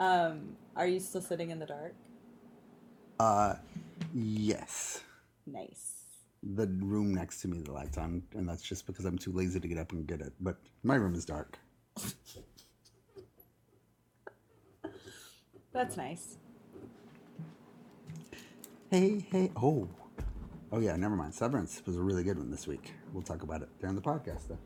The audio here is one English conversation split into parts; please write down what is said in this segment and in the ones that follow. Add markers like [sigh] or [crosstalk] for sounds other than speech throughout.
Um, are you still sitting in the dark? Uh, yes. Nice. The room next to me, the light's on, and that's just because I'm too lazy to get up and get it. But my room is dark. That's nice. Hey, hey. Oh. Oh, yeah, never mind. Severance was a really good one this week. We'll talk about it during the podcast, though.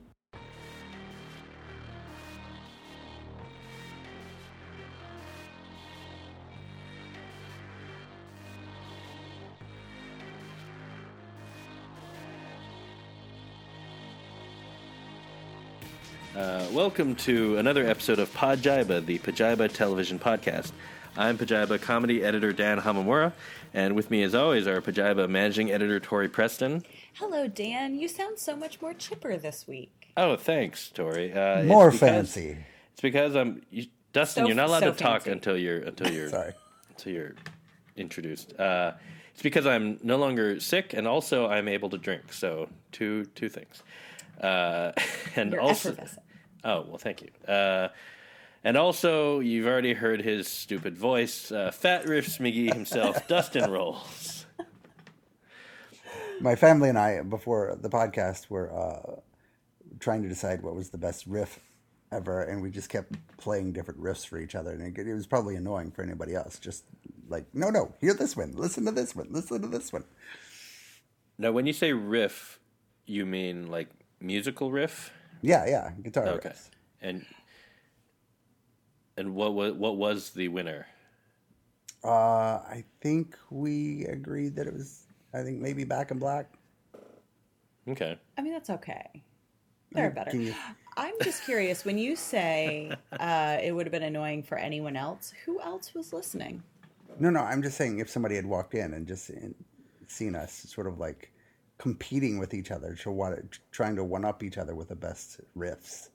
Welcome to another episode of Pajiba, the Pajiba television podcast. I'm Pajiba comedy editor Dan Hamamura, and with me, as always, our Pajiba managing editor Tori Preston. Hello, Dan. You sound so much more chipper this week. Oh, thanks, Tori. Uh, it's More because- fancy. It's because I'm you, Dustin. So- you're not allowed so to talk fancy. until you're until you're Sorry. until you're introduced. Uh, it's because I'm no longer sick, and also I'm able to drink. So two two things. Uh, [laughs] and You're also, effervescent. Oh, well, thank you. Uh, and also, you've already heard his stupid voice. Uh, Fat Riffs McGee himself, [laughs] Dustin Rowles. My family and I, before the podcast, were uh, trying to decide what was the best riff ever, and we just kept playing different riffs for each other. And it, it was probably annoying for anybody else. Just like, no, no, hear this one, listen to this one, listen to this one. Now, when you say riff, you mean like musical riff? Yeah, yeah, guitar Okay. riffs. And and what was what was the winner? Uh, I think we agreed that it was. I think maybe Back in Black. Okay. I mean, that's okay. They're better. You- I'm just curious when you say uh, it would have been annoying for anyone else, who else was listening? No, no, I'm just saying if somebody had walked in and just seen, seen us sort of like competing with each other, to what, trying to one up each other with the best riffs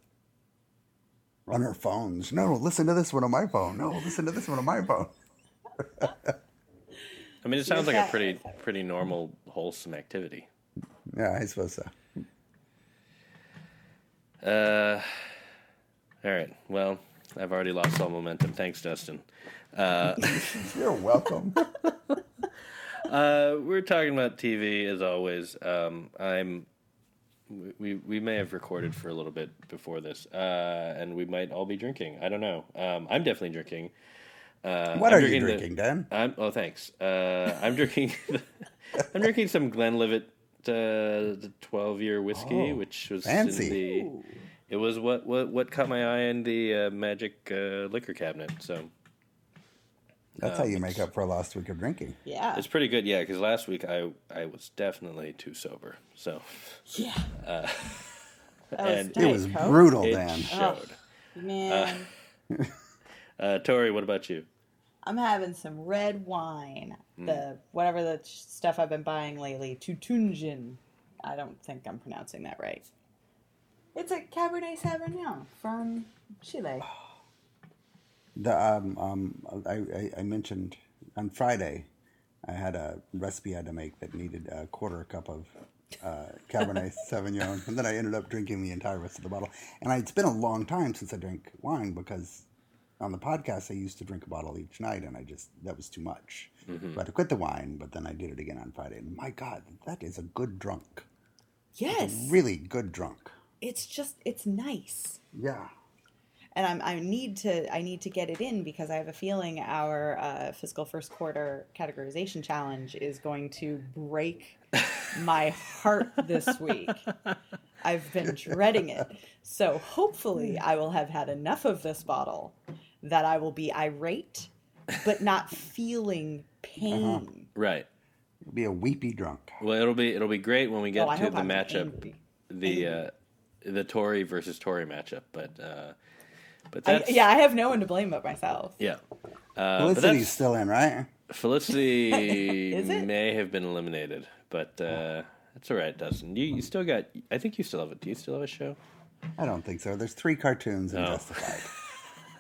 on our phones. No, listen to this one on my phone. No, listen to this one on my phone. [laughs] I mean, it sounds like a pretty pretty normal, wholesome activity. Yeah, I suppose so. Uh, all right. Well, I've already lost all momentum. Thanks, Dustin. [laughs] You're welcome. [laughs] Uh, we're talking about TV as always. Um, I'm. We we may have recorded for a little bit before this, uh, and we might all be drinking. I don't know. Um, I'm definitely drinking. Uh, What I'm are you the- drinking, Dan? I'm. Oh, thanks. Uh, I'm drinking. [laughs] I'm drinking some Glenlivet, uh, the 12 year whiskey, Oh, which was fancy. in the. It was what what what caught my eye in the uh, magic uh, liquor cabinet. So That's how um, you make up for a lost week of drinking. Yeah. it's pretty good. Yeah, because last week I I was definitely too sober. So yeah. Uh, that [laughs] was and- It was Coke? brutal, it Dan. showed. Oh, uh, man, [laughs] Uh, Tori, what about you? I'm having some red wine. Hmm. The whatever the stuff I've been buying lately, Tutunjin. I don't think I'm pronouncing that right. It's a Cabernet Sauvignon from Chile. Oh. The um um I, I, I mentioned on Friday I had a recipe I had to make that needed a quarter cup of uh, Cabernet [laughs] Sauvignon, and then I ended up drinking the entire rest of the bottle. And I, it's been a long time since I drank wine because on the podcast I used to drink a bottle each night, and I just that was too much. So I had to quit the wine, but then I did it again on Friday, and my God, that is a good drunk, Yes, really good drunk. it's just it's nice. Yeah. And I'm, I need to I need to get it in because I have a feeling our uh, fiscal first quarter categorization challenge is going to break my heart this week. I've been dreading it, so hopefully I will have had enough of this bottle that I will be irate, but not feeling pain. Right. Be a weepy drunk. Well, it'll be it'll be great when we get Oh, to the I'm matchup, angry. the uh, the Tori versus Tori matchup. But uh, but I, yeah, I have no one to blame but myself. yeah. Uh, Felicity's that's, still in, right? Felicity [laughs] Is it? may have been eliminated, but uh, that's all right, Dustin. You, you still got. I think you still have a. Do you still have a show? I don't think so. There's three cartoons in Oh. Justified.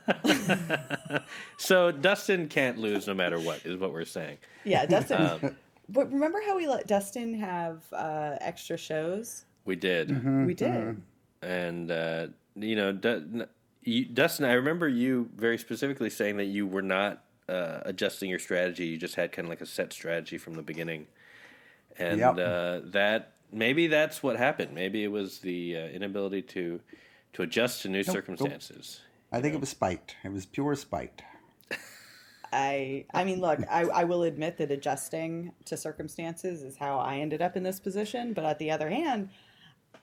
[laughs] [laughs] So Dustin can't lose no matter what, is what we're saying. Yeah, Dustin. Um, but remember how we let Dustin have uh, extra shows? we did, Mm-hmm. We did. and uh, you know, Du- n- you, Dustin, I remember you very specifically saying that you were not uh, adjusting your strategy. You just had kind of like a set strategy from the beginning, and Yep. uh, that maybe that's what happened. Maybe it was the uh, inability to to adjust to new nope. circumstances. I think it was spite. It was pure spite. I I mean, look, I, I will admit that adjusting to circumstances is how I ended up in this position. But at the other hand,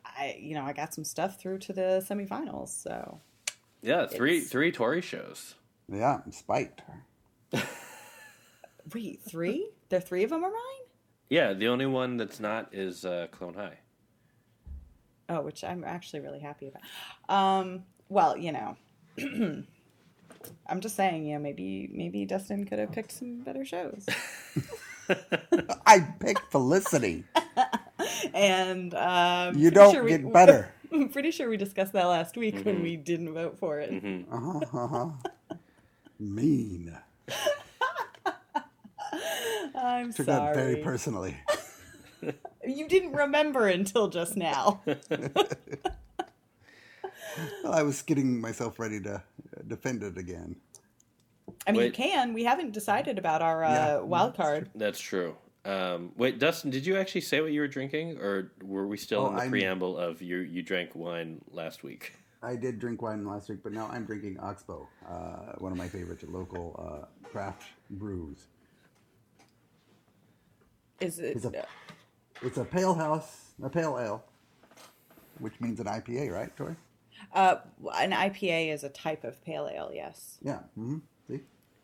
I you know I got some stuff through to the semifinals. So Yeah, three It's- three Tori shows. Yeah, spiked. [laughs] wait, three? There three of them are mine. Yeah, the only one that's not is uh, Clone High. Oh, which I'm actually really happy about. Um, well, you know, [clears throat] I'm just saying, you know, maybe maybe Dustin could have picked some better shows. [laughs] I picked Felicity. [laughs] and um, You don't sure we- get better. I'm pretty sure we discussed that last week when we didn't vote for it. Uh-huh, uh-huh. [laughs] Mean. I'm Took that very personally. you didn't remember until just now. [laughs] Well, I was getting myself ready to defend it again. I mean, you can. We haven't decided about our uh, Yeah, wild card. That's true. Um, wait, Dustin, did you actually say what you were drinking, or were we still Oh, in the I'm- preamble of you you drank wine last week? I did drink wine last week, but now I'm drinking Oxbow, uh, one of my favorite local uh, craft brews. Is it? It's a, it's a pale house, a pale ale, which means an IPA, right, Tori? Uh, an IPA is a type of pale ale. Yes, Yeah. Mm-hmm. See?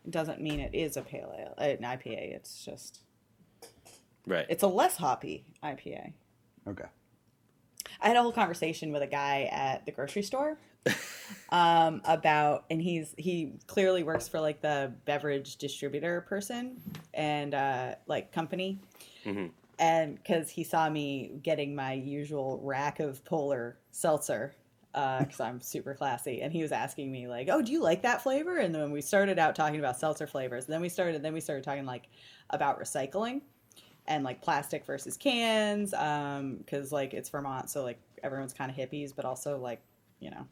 it doesn't mean it is a pale ale. uh, An IPA. It's just Right. it's a less hoppy IPA. Okay. I had a whole conversation with a guy at the grocery store [laughs] um, about, and he's he clearly works for like the beverage distributor person and uh, like company, and because he saw me getting my usual rack of Polar seltzer. Because I'm super classy, and he was asking me like, "Oh, do you like that flavor?" And then we started out talking about seltzer flavors. And Then we started, then we started talking like about recycling, and like plastic versus cans um because like it's vermont so like everyone's kind of hippies but also like you know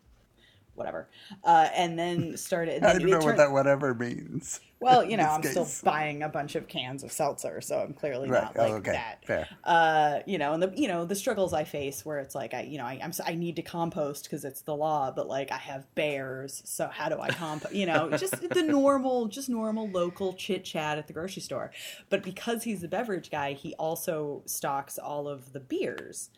whatever uh and then started [laughs] I don't know what that whatever means. well [laughs] you know i'm this still buying a bunch of cans of seltzer so i'm clearly Right. not Oh, like okay. that Fair. uh you know and the you know the struggles i face where it's like i you know I, i'm s- i need to compost because it's the law but like i have bears so how do i compost you know [laughs] just the normal just normal local chit chat at the grocery store but because he's the beverage guy he also stocks all of the beers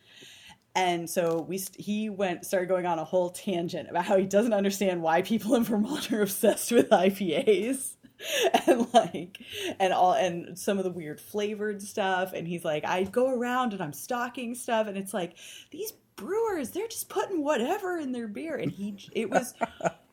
and so we st- he went started going on a whole tangent about how he doesn't understand why people in Vermont [laughs] are obsessed with IPAs [laughs] and like and all and some of the weird flavored stuff. And he's like I go around and I'm stocking stuff. And it's like these brewers they're just putting whatever in their beer. And he it was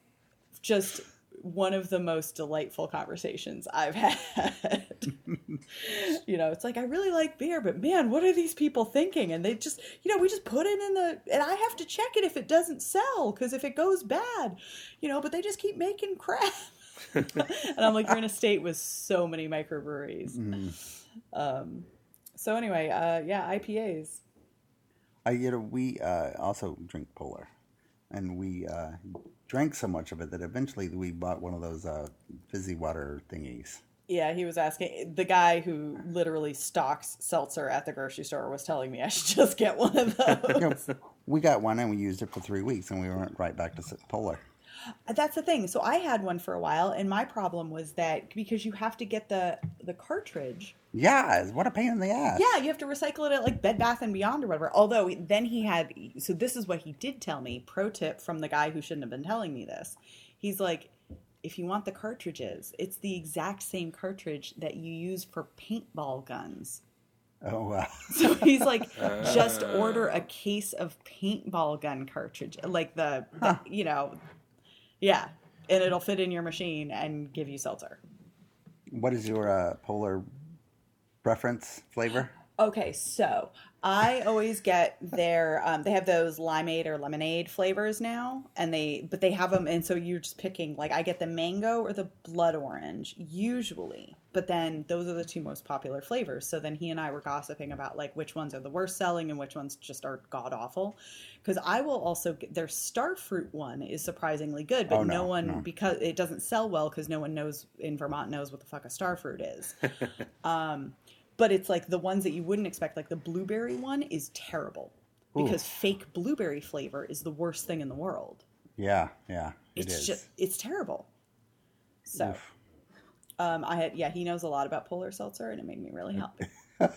[laughs] just one of the most delightful conversations I've [laughs] had. [laughs] you know, it's like I really like beer, but man, what are these people thinking? And they just, you know, we just put it in the, and I have to check it if it doesn't sell because if it goes bad, you know, but they just keep making crap. [laughs] and I'm like, you're in a state with so many microbreweries. Um, so anyway, uh, yeah, IPAs. I, you know, we uh, also drink Polar, and we uh, drank so much of it that eventually we bought one of those uh, fizzy water thingies. Yeah, he was asking the guy who literally stocks seltzer at the grocery store was telling me I should just get one of those. [laughs] You know, we got one and we used it for three weeks, and we went right back to Polar. Uh, that's the thing. So I had one for a while, and my problem was that because you have to get the the cartridge. Yeah, what a pain in the ass. Yeah, you have to recycle it at like Bed Bath and Beyond or whatever. Although then he had. So this is what he did tell me. Pro tip from the guy who shouldn't have been telling me this. He's like, if you want the cartridges, it's the exact same cartridge that you use for paintball guns. Oh wow. [laughs] So he's like, just [laughs] order a case of paintball gun cartridge, like the, the you know, yeah, and it'll fit in your machine and give you seltzer. what is your uh, Polar preference flavor? Okay, so I always get their. Um, they have those limeade or lemonade flavors now, and they but they have them, and so you're just picking. Like I get the mango or the blood orange usually, but then those are the two most popular flavors. So then he and I were gossiping about like which ones are the worst selling and which ones just are god awful. Because I will also get their starfruit one is surprisingly good, but Oh, no, no, one no. because it doesn't sell well because no one knows in Vermont knows what the fuck a starfruit is. [laughs] um, but it's like the ones that you wouldn't expect, like the blueberry one is terrible because fake blueberry flavor is the worst thing in the world. Yeah, yeah, it It's is. just it's terrible. So, Oof. um, I had yeah, he knows a lot about polar seltzer, and it made me really happy. [laughs]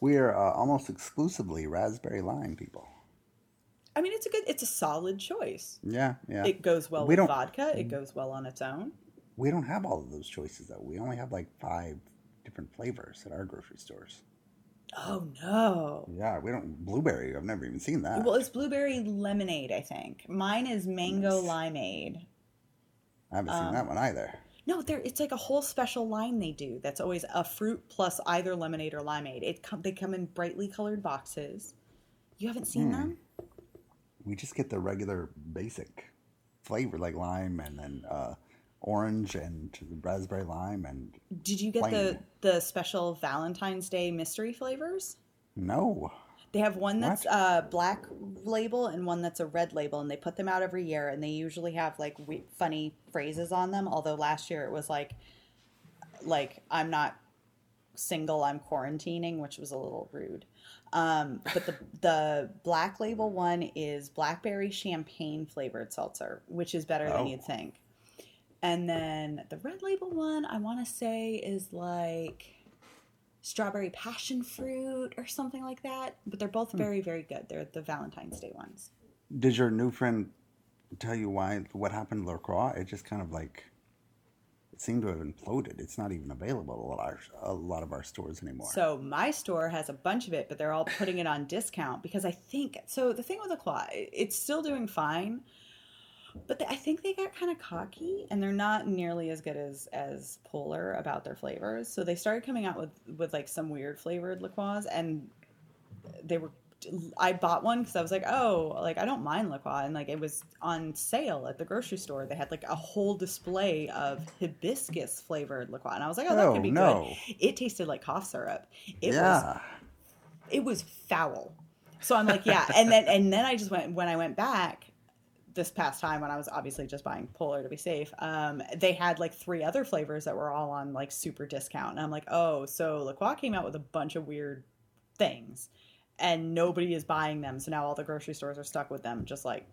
we are uh, almost exclusively raspberry lime people. I mean, it's a good, it's a solid choice. Yeah, yeah. It goes well We with don't- vodka. It goes well on its own. We don't have all of those choices though. We only have like five different flavors at our grocery stores. Oh no. Yeah, we don't blueberry. I've never even seen that. Well, it's blueberry lemonade, I think. Mine is mango limeade. I haven't um, seen that one either. No, there it's like a whole special line they do. That's always a fruit plus either lemonade or limeade. It come they come in brightly colored boxes. You haven't seen Hmm. them? We just get the regular basic flavor like lime and then uh, orange and raspberry lime and Did you get the Plain. the special Valentine's Day mystery flavors? no. They have one that's What? a black label and one that's a red label, and they put them out every year. And they usually have like we- funny phrases on them. Although last year it was like, like I'm not single, I'm quarantining, which was a little rude. Um, but the the black label one is blackberry champagne flavored seltzer, which is better than Oh. you'd think. And then the red label one, I want to say, is like strawberry passion fruit or something like that. But they're both hmm. very, very good. They're the Valentine's Day ones. Did your new friend tell you why what happened to LaCroix? It just kind of like it seemed to have imploded. It's not even available at a lot, a lot of our stores anymore. So my store has a bunch of it, but they're all putting it on discount because I think so. The thing with the claw, it's still doing fine, but they, I think they got kind of cocky and they're not nearly as good as as Polar about their flavors. So they started coming out with with like some weird flavored liqueurs, and they were. I bought one because I was like, oh, like I don't mind liqueur, and like it was on sale at the grocery store. They had like a whole display of hibiscus flavored liqueur, and I was like, oh, that Oh, could be oh, no. good. It tasted like cough syrup. It was yeah, it was foul. So I'm like, yeah. And then and then I just went when I went back this past time when I was obviously just buying Polar to be safe. Um, they had like three other flavors that were all on like super discount, and I'm like, oh, so LaCroix came out with a bunch of weird things, and nobody is buying them. So now all the grocery stores are stuck with them, just like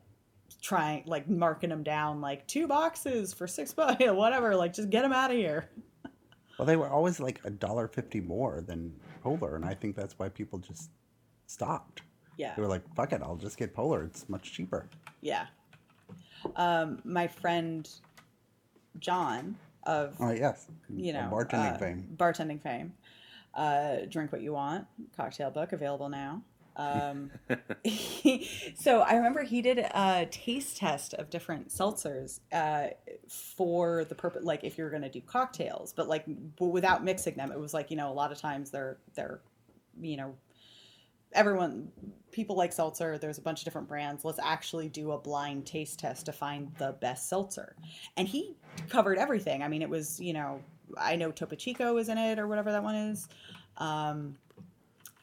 trying like marking them down like two boxes for six bucks, [laughs] whatever. Like just get them out of here. [laughs] well, they were always like a dollar fifty more than Polar, and I think that's why people just stopped. Yeah. They were like, "Fuck it, I'll just get Polar. It's much cheaper." Yeah. Um, my friend John of Oh yes, you know bartending uh, fame. bartending fame. Uh, Drink what you want. Cocktail book available now. Um, [laughs] [laughs] so I remember he did a taste test of different seltzers uh, for the purpose, like if you're going to do cocktails, but like w- without mixing them. It was like you know a lot of times they're they're you know everyone people like seltzer there's a bunch of different brands. Let's actually do a blind taste test to find the best seltzer. And he covered everything. I mean it was you know i know topo chico is in it or whatever that one is. Um,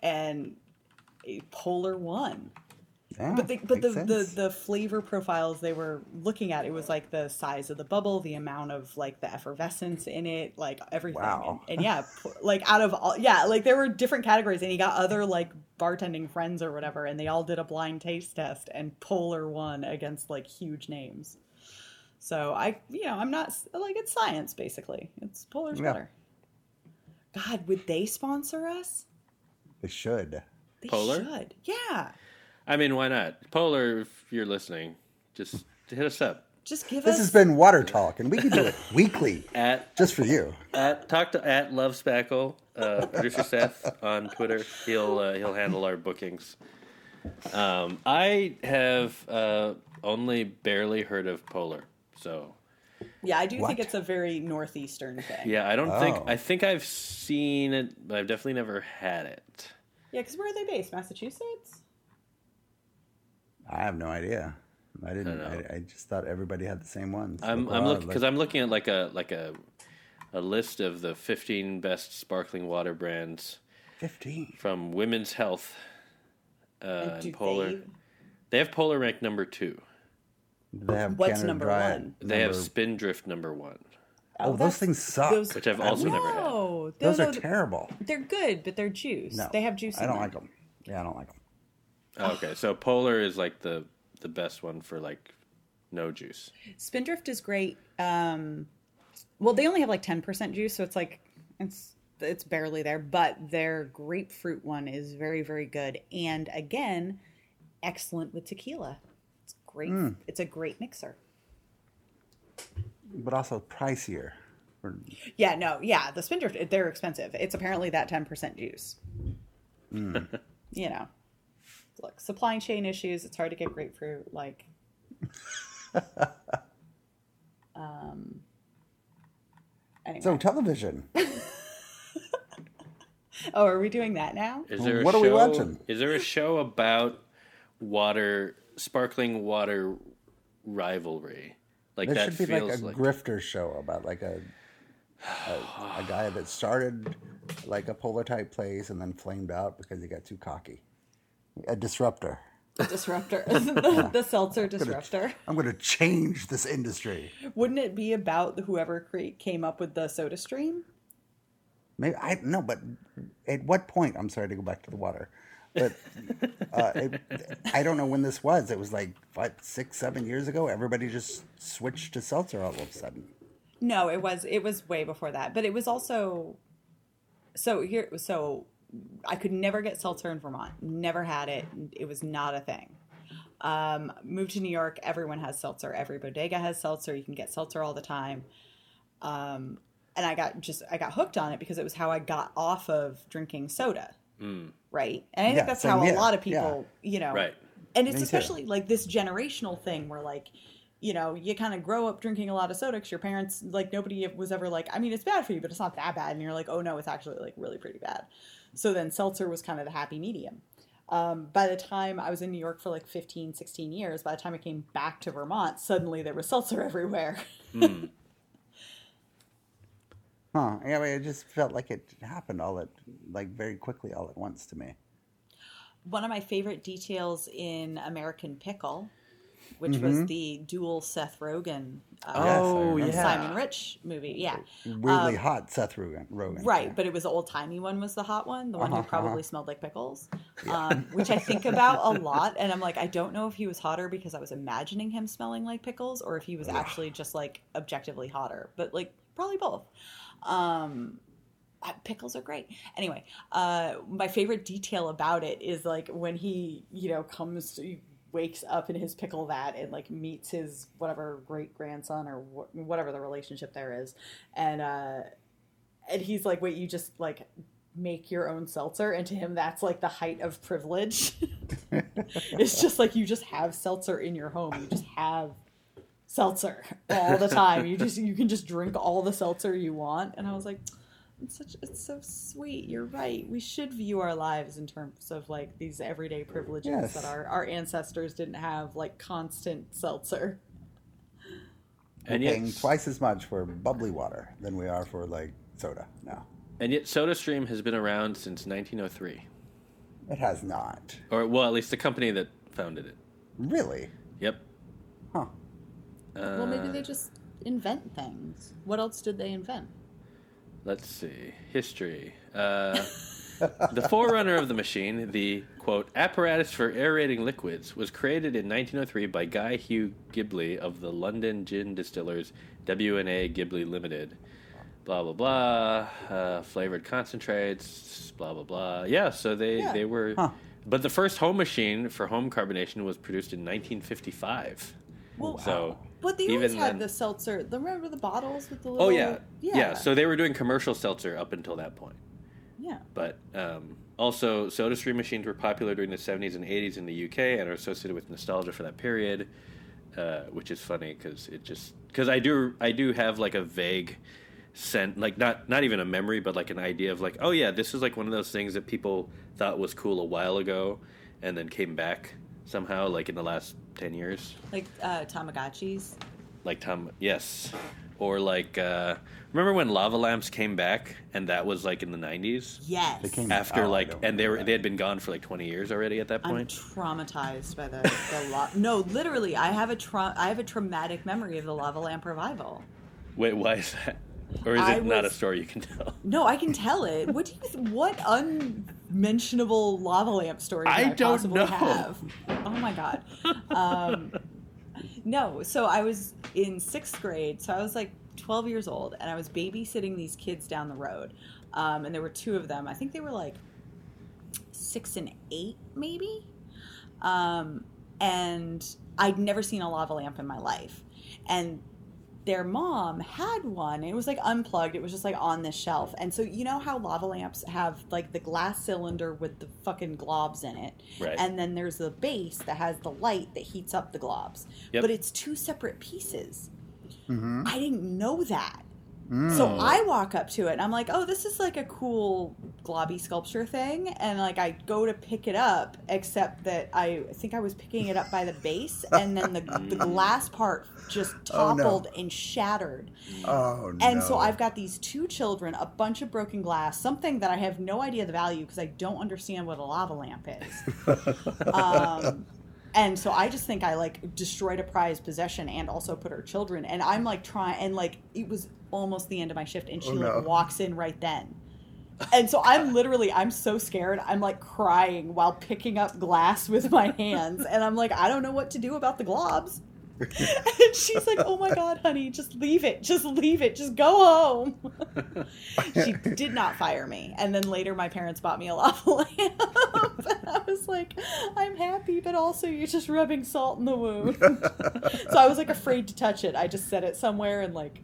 and polar one Yeah, but the, but the, the the flavor profiles they were looking at it was like the size of the bubble the amount of like the effervescence in it like everything Wow. and, and yeah [laughs] like out of all yeah like there were different categories and he got other like bartending friends or whatever and they all did a blind taste test and polar won against like huge names so i you know i'm not like it's science basically it's polar's Yeah. better god would they sponsor us they should. they Polar? should yeah I mean, why not? Polar, if you're listening, just hit us up just give This us This has been Water Talk, and we can do it [laughs] weekly, at just for you. at talk to at Love Spackle, uh, producer Seth on Twitter. He'll uh, he'll handle our bookings. Um, I have uh, only barely heard of Polar, so Yeah, I do What? think it's a very northeastern thing. Yeah, I don't think Oh. I think I've seen it, but I've definitely never had it. Yeah, because where are they based? Massachusetts? I have no idea. I didn't. I. I, I just thought everybody had the same ones. I'm Like, I'm looking because like- I'm looking at like a like a a list of the 15 best sparkling water brands fifteen. from Women's Health. Uh, And Polar. they- They have Polar ranked number two. They have What's Canada number Dry. one? They have number- Spindrift number one. Oh, those things suck. those- Which I've also never had. No, Those no, are no, terrible. They're good, but they're juice. No, they have juice. I don't them. like them. Yeah, I don't like them. Oh, okay, so Polar is like the the best one for like no juice. Spindrift is great. Um, well, they only have like ten percent juice, so it's like it's it's barely there. But their grapefruit one is very very good, and again, excellent with tequila. It's great. Mm. It's a great mixer. But also pricier. Yeah, no, yeah, the Spindrift they're expensive. It's apparently that ten percent juice. [laughs] you know, look, supply chain issues. It's hard to get grapefruit. Like, [laughs] um. Anyway. So television. [laughs] oh, are we doing that now? Is there a What show, are we watching? Is there a show about water, sparkling water rivalry? Like There that should be like a like, grifter show about like a, a a guy that started like a polar type place and then flamed out because he got too cocky. A disruptor. The disruptor, [laughs] [laughs] the, the seltzer disruptor. I'm going to change this industry. Wouldn't it be about whoever cre- came up with the SodaStream? Maybe I no, but at what point? I'm sorry to go back to the water, but uh, it, I don't know when this was. It was like what six, seven years ago. Everybody just switched to seltzer all of a sudden. No, it was it was way before that, but it was also so here so I could never get seltzer in Vermont. Never had it. It was not a thing. Um, moved to New York. Everyone has seltzer. Every bodega has seltzer. You can get seltzer all the time. Um, and I got just I got hooked on it because it was how I got off of drinking soda. Right, and I think Yeah, that's same how a lot of people, you know, Right. and it's Me too. especially like this generational thing where like you know you kind of grow up drinking a lot of soda because your parents like nobody was ever like i mean it's bad for you but it's not that bad and you're like oh no it's actually like really pretty bad so then seltzer was kind of the happy medium um, by the time i was in new york for like 15 16 years by the time i came back to vermont suddenly there was seltzer [laughs] everywhere Huh? Yeah, but it just felt like it happened all at like very quickly, all at once to me. one of my favorite details in american pickle which Mm-hmm. was the dual seth rogen uh, Oh remember. yeah, simon rich movie yeah Weirdly hot Seth Rogen. Rogen Um, Right, yeah. but it was the old timey one was the hot one, the one who Uh-huh, probably uh-huh. smelled like pickles, um, which I think about a [laughs] lot. And I'm like, I don't know if he was hotter because I was imagining him smelling like pickles, or if he was actually just like objectively hotter. But like probably both. Um, pickles are great. Anyway, uh, my favorite detail about it is like when he, you know, comes to wakes up in his pickle vat and like meets his whatever great grandson or wh- whatever the relationship there is, and uh, and he's like, "Wait, you just like make your own seltzer?" And to him, that's like the height of privilege. [laughs] it's just like you just have seltzer in your home. You just have seltzer all the time. You just you can just drink all the seltzer you want. And I was like, it's such it's so sweet. You're right. We should view our lives in terms of like these everyday privileges Yes. that our our ancestors didn't have, like constant seltzer. and We're paying yet, twice as much for bubbly water than we are for like soda now. and yet, SodaStream has been around since 1903, It has not. or well, at least the company that founded it. Really? Yep. Huh. well, maybe they uh, just invent things. What else did they invent? Let's see. History. Uh, the forerunner of the machine, the quote apparatus for aerating liquids, was created in 1903 by Guy Hugh Gilbey of the London Gin Distillers W&A Gilbey Limited. Blah blah blah. Uh, flavored concentrates. Blah blah blah. Yeah. So they Yeah. they were. Huh. But the first home machine for home carbonation was produced in 1955. Well, So but they even always had then- the seltzer. The, remember the bottles with the little? Oh yeah. yeah, yeah. So they were doing commercial seltzer up until that point. yeah. But um, also, SodaStream machines were popular during the 70s and 80s in the UK and are associated with nostalgia for that period. uh, which is funny because it just because I do I do have like a vague sense, like not not even a memory, but like an idea of like, oh yeah, this is like one of those things that people thought was cool a while ago, and then came back somehow, like in the last ten years, Like uh, Tamagotchis. like Tom, yes, or like uh, remember when lava lamps came back, and that was like in the nineties Yes. They came- after Oh, I like, don't and they were remember they had been gone for like twenty years already at that I'm point. traumatized by the, the lo- No, literally, I have a tra- I have a traumatic memory of the lava lamp revival. Wait, why is that? Or is I it not a story you can tell? [laughs] No, I can tell it. What do you? Th- what unmentionable lava lamp story? I I, don't possibly know. have? Oh my god. Um, no, so I was in sixth grade, so I was like 12 years old, and I was babysitting these kids down the road, um, and there were two of them. I think they were like six and eight, maybe. Um, and I'd never seen a lava lamp in my life, and their mom had one it was like unplugged it was just like on the shelf and so you know how lava lamps have like the glass cylinder with the fucking globs in it Right. and then there's the base that has the light that heats up the globs Yep. but it's two separate pieces Mm-hmm. i didn't know that Mm. so I walk up to it and I'm like, oh, this is like a cool globby sculpture thing. And like I go to pick it up, except that I think I was picking it up by the base and then the, the [laughs] glass part just Oh, no. toppled and shattered. Oh no! And so I've got these two children, a bunch of broken glass, something that I have no idea the value because I don't understand what a lava lamp is. [laughs] um, and so I just think I like destroyed a prized possession and also put her children. And I'm like trying, and like it was almost the end of my shift, and oh, she Oh, like walks in right then. [laughs] And so I'm literally, I'm so scared. I'm like crying while picking up glass with my hands. And I'm like, I don't know what to do about the globs. [laughs] [laughs] and she's like, oh my God, honey, just leave it. Just leave it. Just go home. she did not fire me. And then later, my parents bought me a lava lamp. and I was like, I'm happy, but also you're just rubbing salt in the wound. so I was like afraid to touch it. I just set it somewhere and like,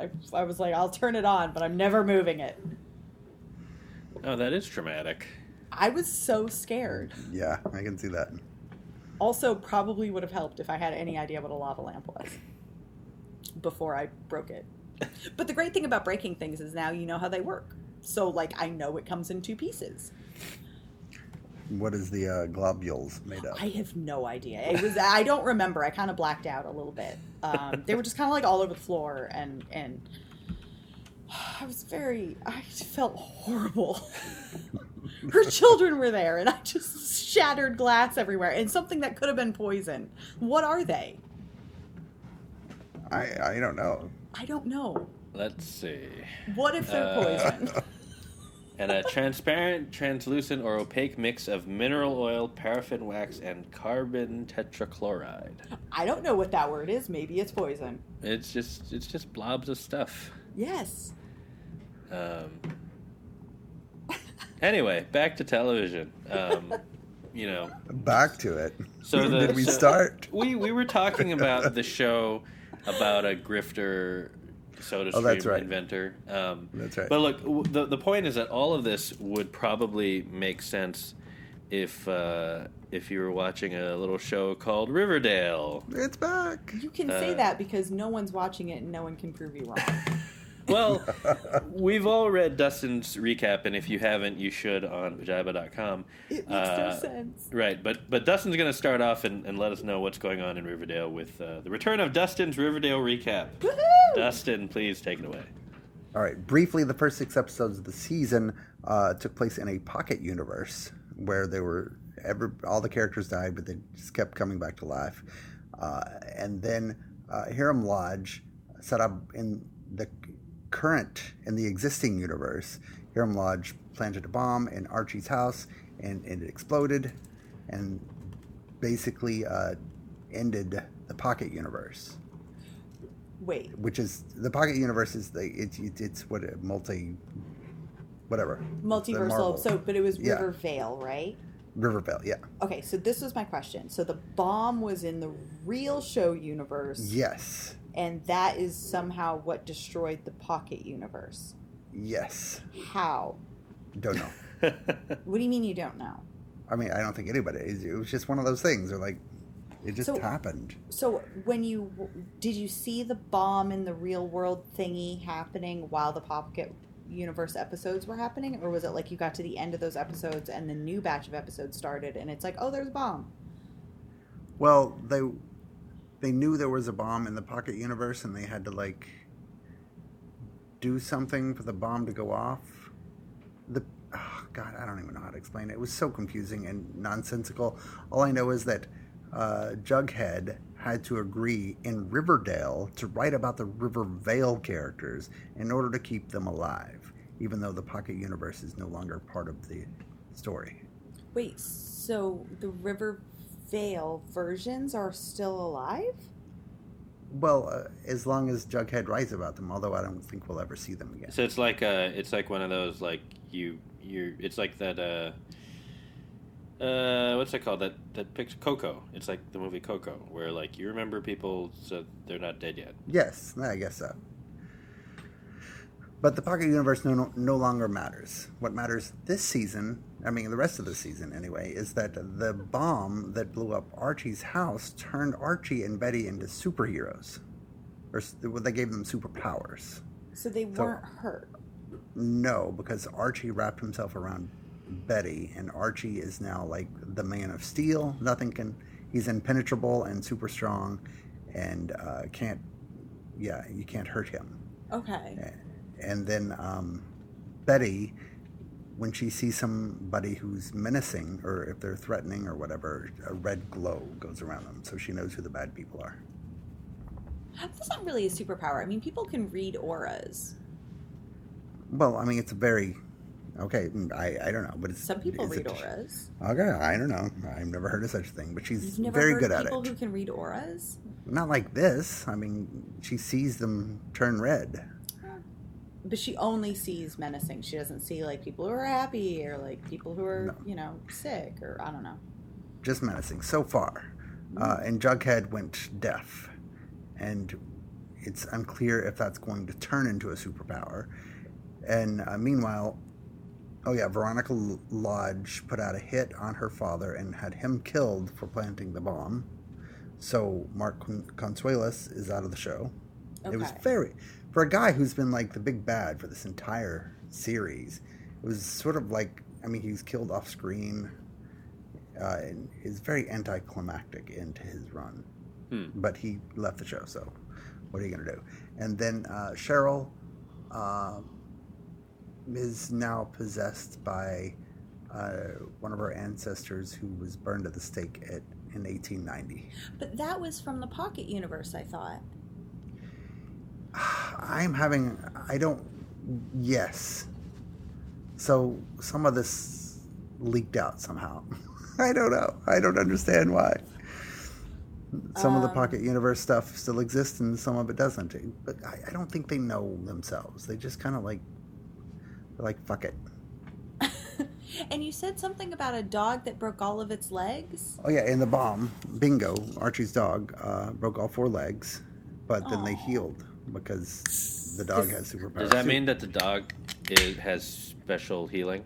I, I was like, I'll turn it on, but I'm never moving it. Oh, that is traumatic. I was so scared. yeah, I can see that. Also, probably would have helped if I had any idea what a lava lamp was before I broke it. [laughs] But the great thing about breaking things is now you know how they work. So, like, I know it comes in two pieces. What is the uh, globules made of? I have no idea. It was I don't remember. I kind of blacked out a little bit. Um, they were just kind of like all over the floor, and and I was very. I felt horrible. [laughs] Her children were there, and I just shattered glass everywhere, and something that could have been poison. What are they? I I don't know. I don't know. Let's see. What if they're Uh, poison? [laughs] And a transparent, translucent, or opaque mix of mineral oil, paraffin wax, and carbon tetrachloride. I don't know what that word is. Maybe it's poison. It's just it's just blobs of stuff. Yes. Um, anyway, back to television. Um, you know, Back to it. so the, did we so start? We we were talking about the show about a grifter soda Oh, stream that's right. inventor. Um, That's right. But look, w- the the point is that all of this would probably make sense if uh, if you were watching a little show called Riverdale. It's back. You can say Uh, that because no one's watching it and no one can prove you wrong. [laughs] Well, [laughs] we've all read Dustin's recap, and if you haven't, you should on Pajiba.com. It makes Uh, no sense. Right, but but Dustin's going to start off and, and let us know what's going on in Riverdale with uh, the return of Dustin's Riverdale recap. Woohoo! Dustin, please take it away. All right. Briefly, the first six episodes of the season uh, took place in a pocket universe where they were ever all the characters died, but they just kept coming back to life. Uh, and then uh, Hiram Lodge set up in the current in the existing universe. Hiram Lodge planted a bomb in Archie's house, and, and it exploded, and basically uh, ended the pocket universe Wait, which is the pocket universe is the it's it's, it's what a multi whatever multiversal. So, but it was Yeah. Rivervale, right? Rivervale yeah Okay, so this was my question. So the bomb was in the real show universe, yes and that is somehow what destroyed the pocket universe. yes How? don't know [laughs] What do you mean you don't know? I mean I don't think anybody it was just one of those things they're like It just So- happened. So when you did you see the bomb in the real world thingy happening while the Pocket Universe episodes were happening, or was it like you got to the end of those episodes and the new batch of episodes started and it's like, oh, there's a bomb? Well, they they knew there was a bomb in the pocket universe, and they had to like do something for the bomb to go off. The oh, God, I don't even know how to explain it. It was so confusing and nonsensical. All I know is that uh, Jughead had to agree in Riverdale to write about the Rivervale characters in order to keep them alive, even though the pocket universe is no longer part of the story. Wait, so the Rivervale versions are still alive? Well, uh, as long as Jughead writes about them, although I don't think we'll ever see them again. So it's like uh, it's like one of those like you you it's like that uh, uh, what's that called that that picture Coco. It's like the movie Coco where like you remember people so they're not dead yet. Yes, I guess so. But the Pocket Universe no, no, no longer matters. What matters this season, I mean, the rest of the season anyway, is that the bomb that blew up Archie's house turned Archie and Betty into superheroes. Or well, they gave them superpowers. So they weren't hurt. No, because Archie wrapped himself around Betty, and Archie is now like the man of steel. Nothing can. He's impenetrable and super strong, and uh, can't. Yeah, you can't hurt him. Okay. And then um, Betty, when she sees somebody who's menacing, or if they're threatening or whatever, a red glow goes around them, so she knows who the bad people are. That's not really a superpower. I mean, people can read auras. Well, I mean, it's a very okay. Mm, I, I don't know, but it's Some people read a- auras. Okay, I don't know. I've never heard of such a thing, but she's very good at people it. who can read auras? Not like this. I mean, she sees them turn red. But she only sees menacing. She doesn't see like people who are happy or like people who are, No. you know, sick or I don't know. Just menacing so far. Uh, and Jughead went deaf, and it's unclear if that's going to turn into a superpower. And uh, meanwhile, oh yeah, Veronica Lodge put out a hit on her father and had him killed for planting the bomb. So Mark Consuelos is out of the show. It was very for a guy who's been like the big bad for this entire series. It was sort of like I mean he was killed off screen. Uh, and is very anticlimactic into his run, Hmm. but he left the show. So what are you gonna do? And then uh, Cheryl uh, is now possessed by uh, one of her ancestors who was burned at the stake at in 1890. But that was from the Pocket Universe, I thought. I'm having I don't yes. So some of this leaked out somehow. [laughs] I don't know. I don't understand why. Some of the Um, pocket universe stuff still exists and some of it doesn't. But I, I don't think they know themselves. They just kind of like they're like fuck it. [laughs] and you said something about a dog that broke all of its legs? Oh yeah, in the bomb, Bingo, Archie's dog, uh, broke all four legs, but then they healed because the dog has superpowers. Does that mean that the dog is, has special healing?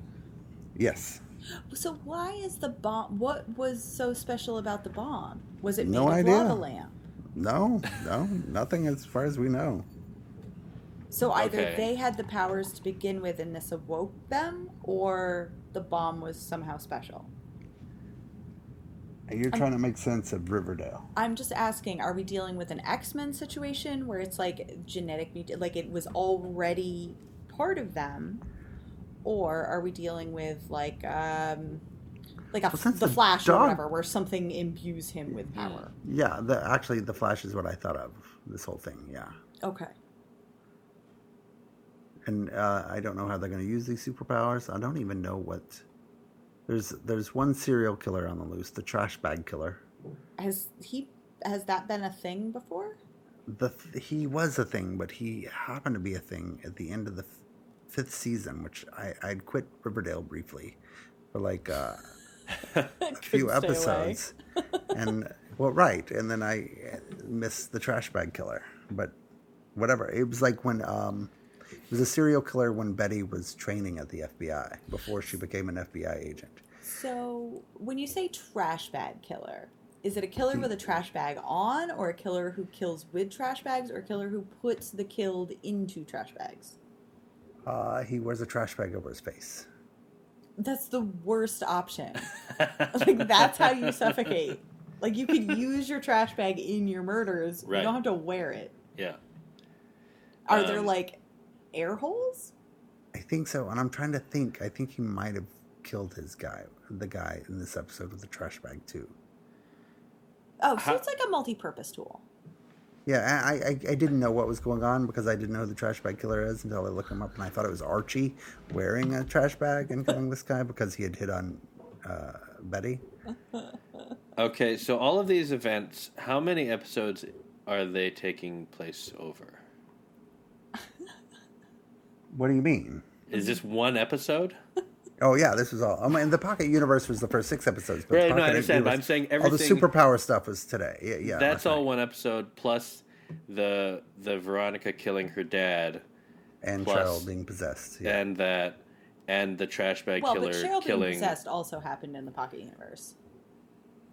yes? So why is the bomb what was so special about the bomb? Was it made No of idea. lava lamp? No, no, nothing as far as we know. So either Okay. they had the powers to begin with and this awoke them, or the bomb was somehow special. You're trying to make sense of Riverdale. I'm just asking, are we dealing with an X Men situation where it's like genetic like it was already part of them, or are we dealing with like um like a, Well, the the Flash or whatever, where something imbues him with power? Yeah, the actually the Flash is what I thought of this whole thing. Yeah, Okay. and uh, I don't know how they're going to use these superpowers. I don't even know what. There's there's one serial killer on the loose, the trash bag killer. Has he has that been a thing before? The th- he was a thing, but he happened to be a thing at the end of the fifth season, which I I'd quit Riverdale briefly for like uh, [laughs] a few episodes, and well, right, and then I uh, missed the trash bag killer. But whatever, it was like when um, was a serial killer when Betty was training at the FBI before she became an FBI agent. So when you say trash bag killer, Is it a killer with a trash bag on, or a killer who kills with trash bags, or a killer who puts the killed into trash bags? Uh, he wears a trash bag over his face. That's the worst option. [laughs] like that's how you suffocate. Like you could use your trash bag in your murders. Right. You don't have to wear it. Yeah. Are there Um, like air holes? I think so, and I'm trying to think. I think he might have killed his guy, the guy in this episode with the trash bag too. Oh, so How- it's like a multi-purpose tool. Yeah, I, I I didn't know what was going on because I didn't know who the trash bag killer is until I looked him up, and I thought it was Archie wearing a trash bag and killing this guy because he had hit on uh, Betty. [laughs] Okay, so all of these events, how many episodes are they taking place over? What do you mean? Is this one episode? [laughs] Oh yeah, this was all. I mean, the Pocket Universe was the first six episodes. Right, no, I Pocket understand, but Universe- I'm saying everything. all the superpower stuff was today. Yeah, yeah That's all right. one episode plus the the Veronica killing her dad And plus- Cheryl being possessed. Yeah. and that and the trash bag Well, killer but Cheryl being possessed also happened in the Pocket Universe.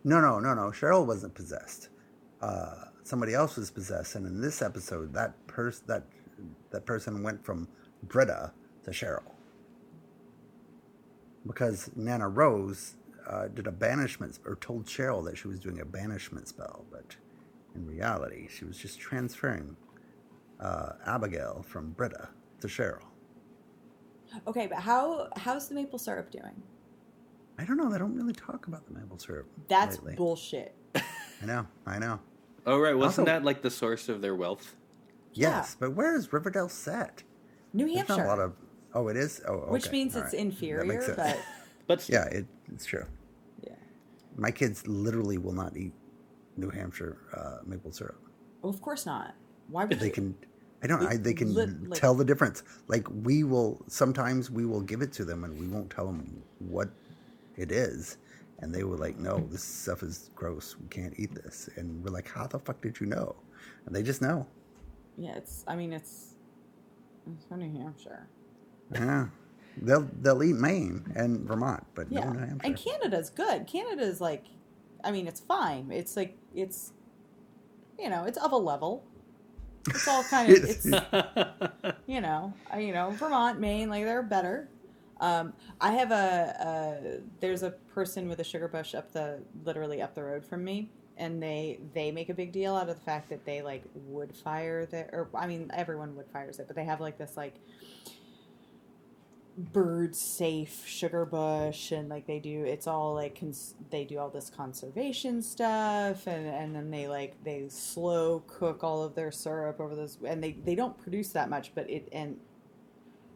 No, no, no, no. Cheryl wasn't possessed. Uh, somebody else was possessed, and in this episode, that person that that person went from Britta to Cheryl because Nana Rose uh, did a banishment or told Cheryl that she was doing a banishment spell, but in reality, she was just transferring uh, Abigail from Britta to Cheryl. Okay, but how how's the maple syrup doing? I don't know. They don't really talk about the maple syrup. That's lately. bullshit. I know. I know. Oh right, wasn't Also- that like the source of their wealth? Yes, but where is Riverdale set? New There's Hampshire, not a lot of. Oh, it is. Oh, okay. which means All it's right. That inferior, makes sense. but [laughs] But yeah, it, it's true. yeah. My kids literally will not eat New Hampshire uh, maple syrup. Well, of course not. Why would They you? can. I don't. I, they can Lit- like- tell the difference. Like we will. Sometimes we will give it to them, and we won't tell them what it is, and they were like, "No, this stuff is gross. We can't eat this." And we're like, "How the fuck did you know?" And they just know. Yeah, it's. I mean, it's. It's from New Hampshire. Yeah. They'll they'll eat Maine and Vermont, but Yeah, no New Hampshire. and Canada's good. Canada's like, I mean, it's fine. It's like it's, you know, it's of a level. It's all kind of [laughs] it's you know, you know, Vermont, Maine, like they're better. Um, I have a, a there's a person with a sugar bush up the literally up the road from me, and they they make a big deal out of the fact that they like wood fire their or I mean everyone wood fires it, but they have like this like bird safe sugar bush and like they do it's all like cons- they do all this conservation stuff and and then they like they slow cook all of their syrup over this and they they don't produce that much but it and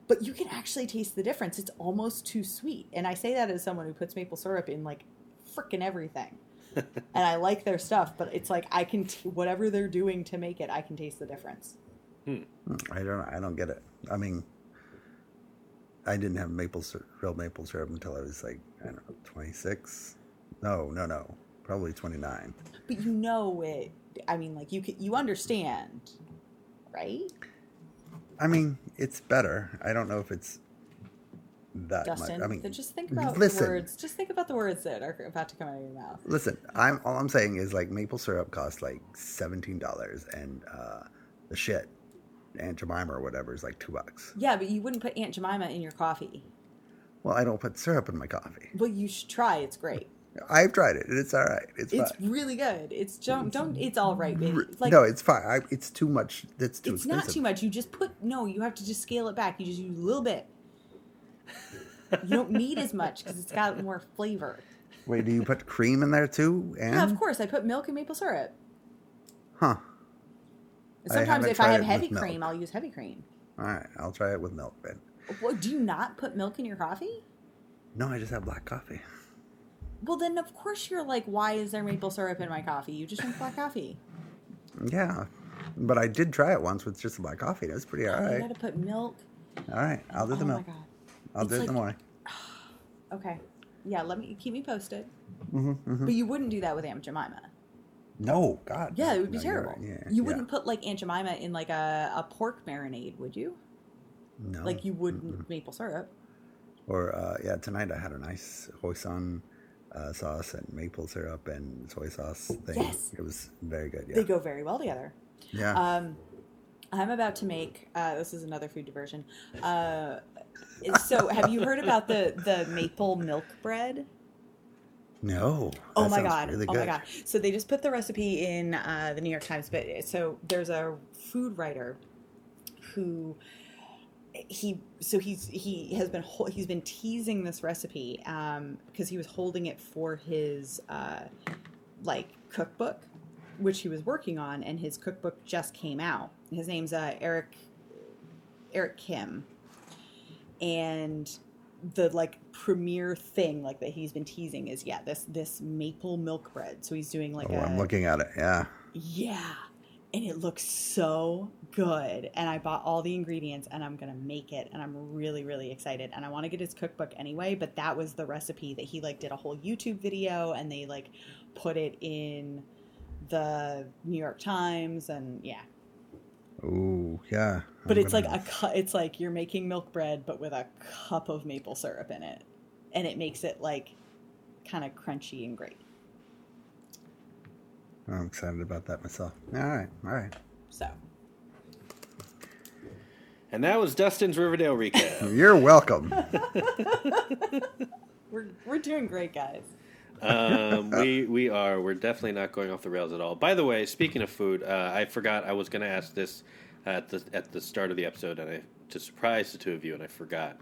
but you can actually taste the difference. It's almost too sweet. And i say that as someone who puts maple syrup in like freaking everything [laughs] and i like their stuff but it's like i can t- whatever they're doing to make it i can taste the difference hmm. I don't. I don't get it. I mean, I didn't have maple syrup, real maple syrup until I was like I don't know, twenty six. No, no, no, probably twenty nine. but you know it i mean like you can, you understand right I mean, it's better. I don't know if it's that Dustin, much. I mean, just think about listen. the words. Just think about the words that are about to come out of your mouth. Listen, I'm all I'm saying is like maple syrup costs like seventeen dollars, and uh, the shit, Aunt Jemima or whatever is like two bucks. Yeah, but you wouldn't put Aunt Jemima in your coffee. Well, I don't put syrup in my coffee. Well, you should try. It's great. [laughs] I've tried it, it's all right. It's, It's fine. really good. It's don't don't. It's all right, baby. Like no, it's fine. I, it's too much. It's too it's expensive. not too much. You just put no. You have to just scale it back. You just use a little bit. You don't need as much because it's got more flavor. Wait, do you put cream in there too? And Yeah, of course. I put milk and maple syrup. Huh. Sometimes haven't if I have heavy with milk. cream, I'll use heavy cream. All right, I'll try it with milk then. What, do you not put milk in your coffee? No, I just have black coffee. Well, then of course you're like, why is there maple syrup in my coffee? You just drink black coffee. Yeah, but I did try it once with just black coffee. It was pretty all right. You right. gotta put milk. All right, I'll do oh the milk. my god. I'll It's do it in the like- morning. [sighs] Okay. Yeah, let me keep me posted. Mm-hmm, But you wouldn't do that with Aunt Jemima. No, God. Yeah, it would be No, terrible. Yeah, you yeah. wouldn't put like Aunt Jemima in like a, a pork marinade, would you? No. Like you wouldn't maple syrup. Or uh, yeah, tonight I had a nice hoisin uh, sauce and maple syrup and soy sauce thing. Yes. It was very good. Yeah. They go very well together. yeah. Um, I'm about to make. Uh, this is another food diversion. Uh, so, have you heard about the the maple milk bread? no. Oh my god! Really oh my god! So they just put the recipe in uh, the New York Times, but so there's a food writer who he so he's he has been he's been teasing this recipe because he was holding it for his uh, like cookbook, which he was working on, and his cookbook just came out. His name's uh, Eric Eric Kim, and the like premier thing like that he's been teasing is yeah this this maple milk bread. So he's doing like Oh, a I'm looking at it. Yeah. yeah. And it looks so good. And I bought all the ingredients and I'm to make it. And I'm really, really excited. And I want to get his cookbook anyway. But that was the recipe that he like did a whole YouTube video and they like put it in the New York Times. And yeah. oh yeah. But I'm it's like gonna- a cu- it's like you're making milk bread, but with a cup of maple syrup in it. And it makes it like kind of crunchy and great. I'm excited about that myself. All right. All right. So And that was Dustin's Riverdale recap. [laughs] You're welcome. [laughs] we're, we're doing great, guys. um, [laughs] we we are. We're definitely not going off the rails at all. By the way, speaking of food, uh, I forgot I was going to ask this at the at the start of the episode, and I to surprise the two of you, and I forgot.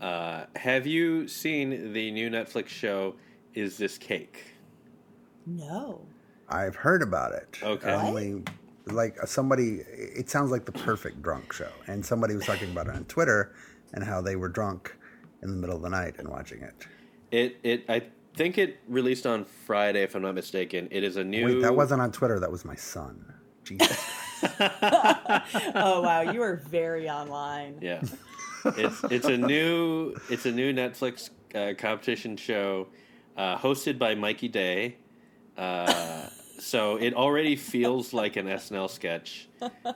Uh, have you seen the new Netflix show? Is It Cake? No. I've heard about it. Okay. Only like somebody it sounds like the perfect drunk show. And somebody was talking about it on Twitter and how they were drunk in the middle of the night and watching it. It it I think it released on Friday, if I'm not mistaken. It is a new. Wait, that wasn't on Twitter, that was my son. Jesus. [laughs] oh wow, you are very online. Yeah, it's it's a new it's a new Netflix uh, competition show uh, hosted by Mikey Day. Uh, so it already feels like an SNL sketch,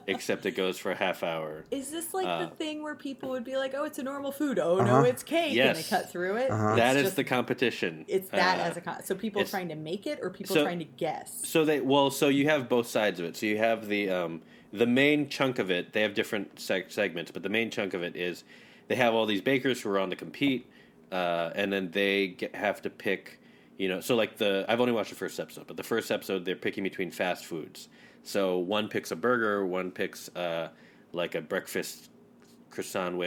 except it goes for a half hour. Is this like Uh, the thing where people would be like, "Oh, it's a normal food. Oh no, Uh-huh. it's cake," and Yes. they cut through it? Uh-huh. It's That is just- the competition. It's that Uh, as a con- so people trying to make it or people so- trying to guess. So they well, so you have both sides of it. So you have the um, the main chunk of it. They have different seg- segments, but the main chunk of it is they have all these bakers who are on to compete, uh, and then they get, have to pick. You know, so like the I've only watched the first episode, but the first episode they're picking between fast foods. So one picks a burger, one picks uh, like a breakfast croissant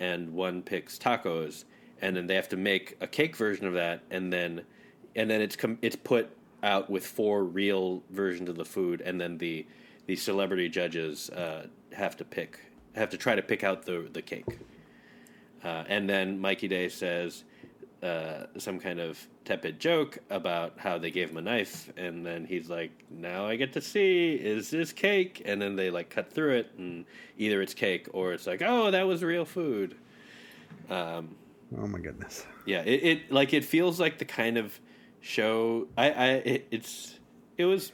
and one picks tacos, and then they have to make a cake version of that, and then and then it's com- it's put out with four real versions of the food, and then the the celebrity judges uh, have to pick have to try to pick out the the cake, uh, and then Mikey Day says. Uh, some kind of tepid joke about how they gave him a knife, and then he's like, "Now I get to see is this cake?" And then they like cut through it, and either it's cake or it's like, "Oh, that was real food." Um, oh my goodness. yeah, it, it like it feels like the kind of show. I, I it, it's it was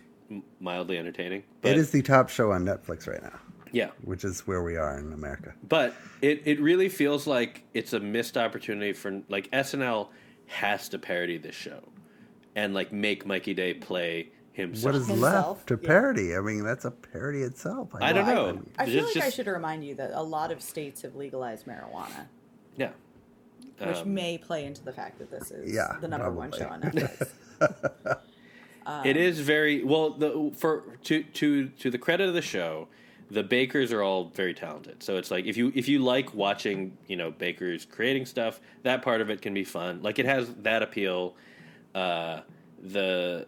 mildly entertaining, but it is the top show on Netflix right now, yeah, which is where we are in America. but it it really feels like it's a missed opportunity for like SNL has to parody this show and like make Mikey Day play himself. What is Himself, left to yeah. parody? I mean, that's a parody itself. I don't know. mean, I feel It's like I should remind you that a lot of states have legalized marijuana, yeah. which Um, may play into the fact that this is Yeah, the number one show on Netflix. [laughs] it is very well. The for to to to the credit of the show, the bakers are all very talented. So it's like if you if you like watching, you know, bakers creating stuff, that part of it can be fun. Like it has that appeal. Uh, the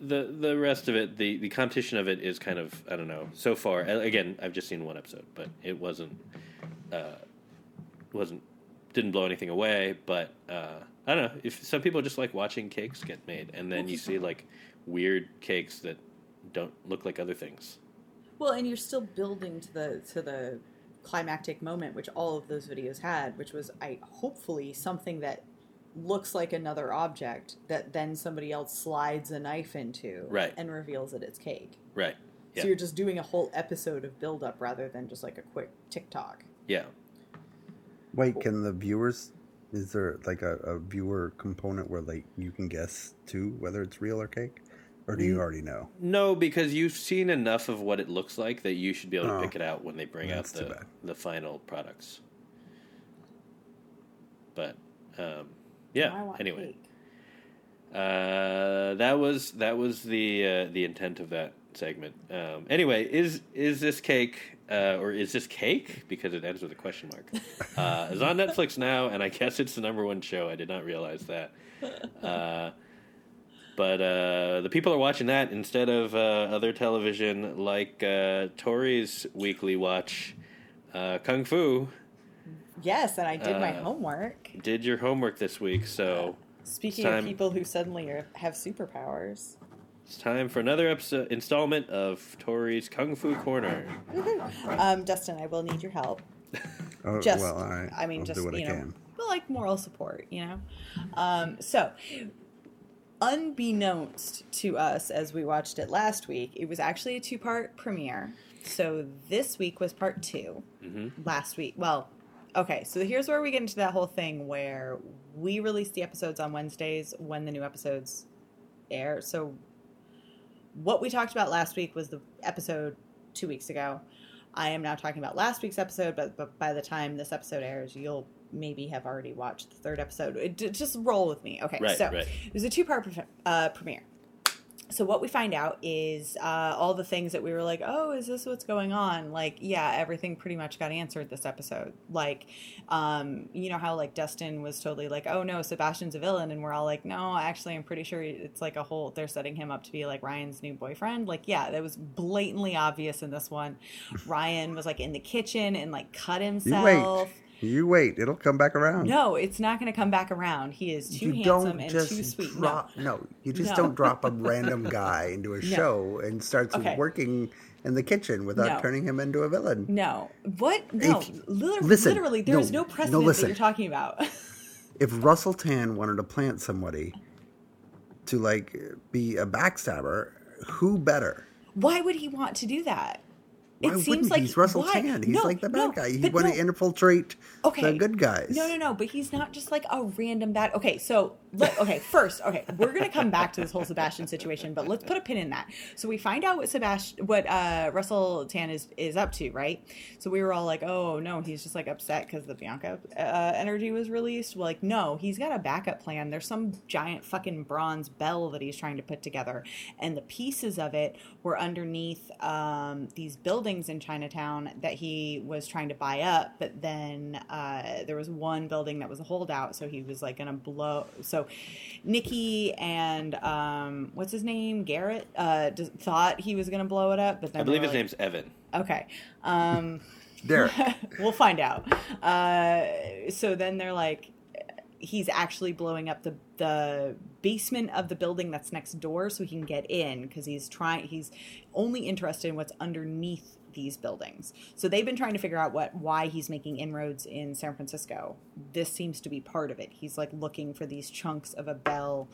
the the rest of it, the the competition of it is kind of I don't know. So far, again, I've just seen one episode, but it wasn't uh, wasn't didn't blow anything away. But uh, I don't know if some people just like watching cakes get made, and then you see like weird cakes that don't look like other things. Well, and you're still building to the to the climactic moment, which all of those videos had, which was I hopefully something that looks like another object that then somebody else slides a knife into Right. and reveals that it's cake. Right. Yeah. So you're just doing a whole episode of build up rather than just like a quick TikTok. yeah. Wait, can the viewers Is there like a, a viewer component where like you can guess too whether it's real or cake, or do you already know? No, because you've seen enough of what it looks like that you should be able to Oh. pick it out when they bring out the the final products. But um, yeah. Anyway, uh, that was that was the uh, the intent of that segment. Um, anyway, is is this cake uh, or is this cake because it ends with a question mark? Uh, is on Netflix now, and I guess it's the number one show. I did not realize that. Uh, but uh, the people are watching that instead of uh, other television like uh, Tori's weekly watch, uh, Kung Fu. Yes, and I did my Uh, homework. Did your homework this week, so Speaking time- of people who suddenly are, have superpowers, it's time for another episode installment of Tori's Kung Fu Corner. [laughs] um, Dustin, I will need your help. [laughs] Oh, Just, well, all right. I mean, I'll just do what you I know, can. but like moral support, you know. Um, so, unbeknownst to us, as we watched it last week, it was actually a two-part premiere. So this week was part 2 hmm Last week, well, okay. So here's where we get into that whole thing where we release the episodes on Wednesdays when the new episodes air. So what we talked about last week was the episode two weeks ago. I am now talking about last week's episode, but, but by the time this episode airs, you'll maybe have already watched the third episode. It, just roll with me. Okay, Right, so right. it was a two part uh, premiere. So what we find out is uh, all the things that we were like, oh, is this what's going on? Like, yeah, everything pretty much got answered this episode. Like, um, you know how like Dustin was totally like, oh no, Sebastian's a villain, and we're all like, no, actually, I'm pretty sure it's like a whole. They're setting him up to be like Ryan's new boyfriend. Like, yeah, that was blatantly obvious in this one. Ryan was like in the kitchen and like cut himself. wait. You wait. It'll come back around. No, it's not going to come back around. He is too you handsome don't and just too sweet. No. drop. No, you just No. don't drop a [laughs] random guy into a show and starts Okay. working in the kitchen without No. turning him into a villain. No. What? No. If- literally, listen, literally there is no, no, no, precedent that you're talking about. [laughs] If Russell Tan wanted to plant somebody to like be a backstabber, who better? Why would he want to do that? Why it seems wouldn't like? He's Russell why? Tan. He's No, like the bad no, guy. He want no. to infiltrate Okay. the good guys. No, no, no. But he's not just like a random bad. Okay, so let, okay, first, okay, we're gonna come back to this whole Sebastian situation, but let's put a pin in that. So we find out what Sebastian, what uh, Russell Tan is is up to, right? So we were all like, oh no, he's just like upset because the Bianca uh, energy was released. Well, like, no, he's got a backup plan. There's some giant fucking bronze bell that he's trying to put together, and the pieces of it were underneath um, these buildings in Chinatown that he was trying to buy up, but then uh, there was one building that was a holdout, so he was like gonna blow. So Nikki and um, what's his name, Garrett, uh, d- thought he was gonna blow it up, but then I believe his were name's Evan. okay. Um, [laughs] Derek. [laughs] we'll find out. Uh, so then they're like, he's actually blowing up the the basement of the building that's next door so he can get in because he's trying. He's only interested in what's underneath these buildings. So they've been trying to figure out what why he's making inroads in San Francisco. This seems to be part of it. He's like looking for these chunks of a bell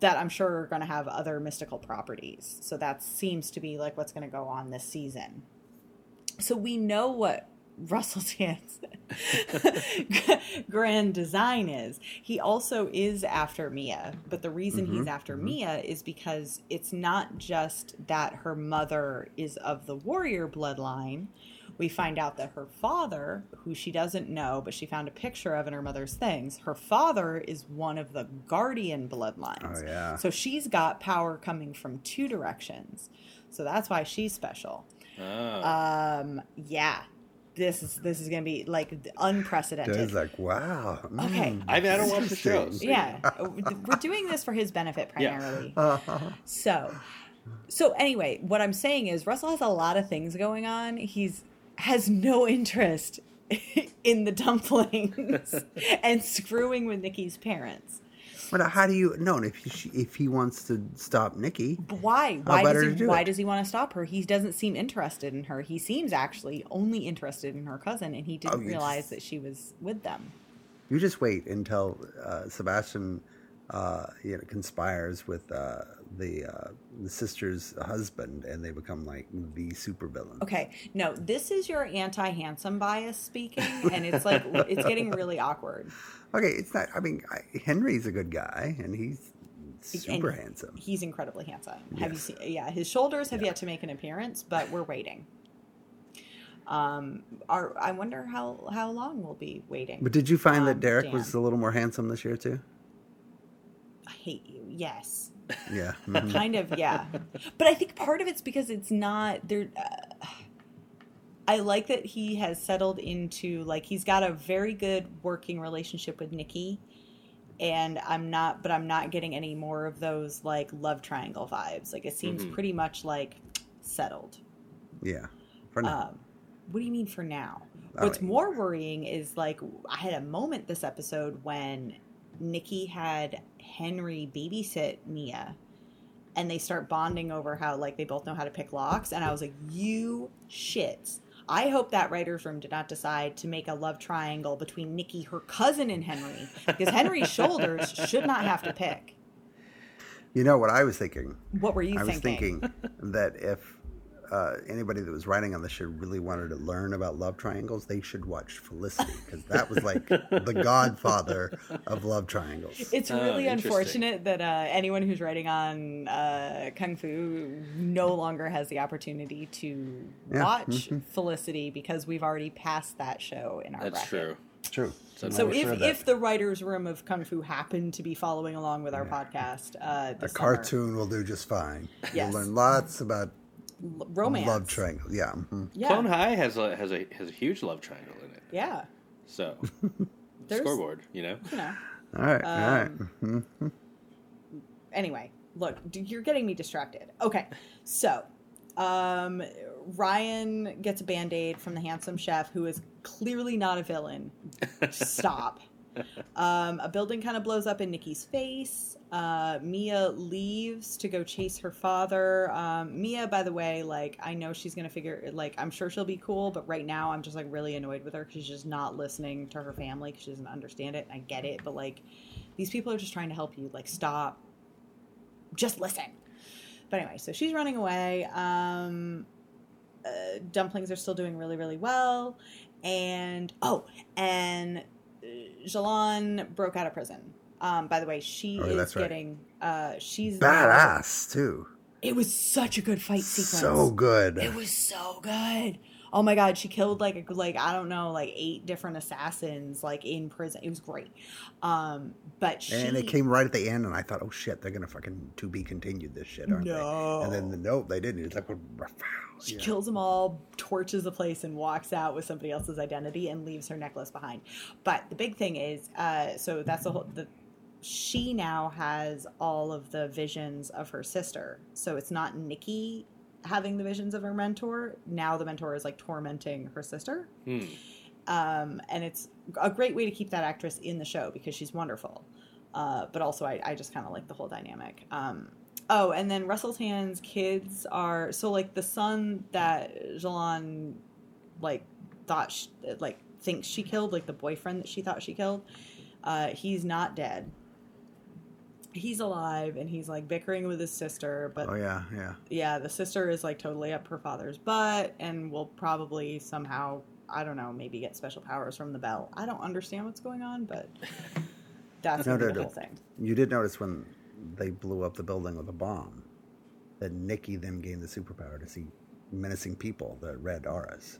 that I'm sure are going to have other mystical properties. So that seems to be like what's going to go on this season. So we know what Russell Tan's [laughs] [laughs] grand design is. He also is after Mia, but the reason he's after Mia is because it's not just that her mother is of the warrior bloodline. We find out that her father, who she doesn't know, but she found a picture of in her mother's things, her father is one of the guardian bloodlines. Oh, yeah. So she's got power coming from two directions. So that's why she's special. Ah. Um, yeah, this is this is gonna be like unprecedented. Dad's like, wow. Okay. mm, I mean, I don't watch the interesting. shows. yeah, we're doing this for his benefit Yeah. primarily. [laughs] So, so anyway, what I'm saying is Russell has a lot of things going on. He's has no interest [laughs] in the dumplings [laughs] and screwing with Nikki's parents. But how do you know if he, if he wants to stop Nikki? Why? Why does he? do Why it? does he want to stop her? He doesn't seem interested in her. He seems actually only interested in her cousin, and he didn't Oh, realize just- that she was with them. You just wait until uh, Sebastian, uh, you know, conspires with uh, the uh, the sister's husband, and they become like the supervillain. Okay, no, this is your anti-handsome bias speaking, and it's like [laughs] it's getting really awkward. Okay, it's not. I mean, I, Henry's a good guy, and he's super And handsome. He's incredibly handsome. Have you seen? Yeah, his shoulders have yet to make an appearance, but we're waiting. Um, are I wonder how how long we'll be waiting. But did you find Um, that Derek Dan. was a little more handsome this year too? I hate you. Yes. Yeah. [laughs] mhm. kind of yeah but i think part of it's because it's not there uh, i like that he has settled into like he's got a very good working relationship with nikki and i'm not but i'm not getting any more of those like love triangle vibes like it seems Mhm. pretty much like settled yeah. For now. um, what do you mean for now? All What's right. more worrying is like I had a moment this episode when Nikki had Henry babysit Mia and they start bonding over how like they both know how to pick locks and I was like, You shits. I hope that writer's room did not decide to make a love triangle between Nikki, her cousin, and Henry, because Henry's [laughs] shoulders should not have to pick. you know what I was thinking? What were you I was thinking? thinking [laughs] that if uh, anybody that was writing on the show really wanted to learn about love triangles, they should watch Felicity because that was like the [laughs] godfather of love triangles. It's Oh, really interesting. unfortunate that uh, anyone who's writing on uh, Kung Fu no longer has the opportunity to Yeah, watch mhm. Felicity because we've already passed that show in our That's bracket. true. True. So So if, sure if the writers' room of Kung Fu happened to be following along with our podcast, uh, a summer, cartoon will do just fine. Yes. You'll learn lots about l- romance, love triangle. Yeah. mhm. yeah, Clone High has a has a has a huge love triangle in it. yeah, So [laughs] There's- scoreboard, you know. you know. All right. all right. Um, anyway, look, you're getting me distracted. Okay, so um, Ryan gets a band aid from the handsome chef, who is clearly not a villain. [laughs] Stop. Um, a building kind of blows up in Nikki's face. Uh, Mia leaves to go chase her father. Um, Mia, by the way, like I know she's gonna figure, like I'm sure she'll be cool, but right now I'm just like really annoyed with her because she's just not listening to her family because she doesn't understand it. I get it, but like these people are just trying to help you. Like stop, just listen. But anyway, so she's running away. Um, uh, dumplings are still doing really, really well, and oh, and Zhilan broke out of prison. Um, by the way, she Oh, is right. getting. Uh, she's Badass too. It was such a good fight sequence. So good. It was so good. Oh my god, she killed like a, like I don't know like eight different assassins like in prison. It was great. Um, but she and it came right at the end, and I thought, oh shit, they're gonna fucking to be continued this shit, aren't No. they? And then the nope, they didn't. It's like. She Yeah. kills them all, torches the place, and walks out with somebody else's identity and leaves her necklace behind. But the big thing is, uh, so that's the whole. The, she now has all of the visions of her sister. So it's not Nikki having the visions of her mentor. Now the mentor is like tormenting her sister. Hmm. Um, and it's a great way to keep that actress in the show because she's wonderful. Uh, but also, I, I just kind of like the whole dynamic. Um, oh, and then Russell Tan's kids are so like the son that Zhilan like thought sh like thinks she killed, like the boyfriend that she thought she killed. Uh, he's not dead. He's alive and he's like bickering with his sister, but Oh yeah, yeah. yeah, the sister is like totally up her father's butt and will probably somehow, I don't know, maybe get special powers from the bell. I don't understand what's going on, but that's No, no, the no. whole thing. You did notice when they blew up the building with a bomb that Nikki then gained the superpower to see menacing people the red auras.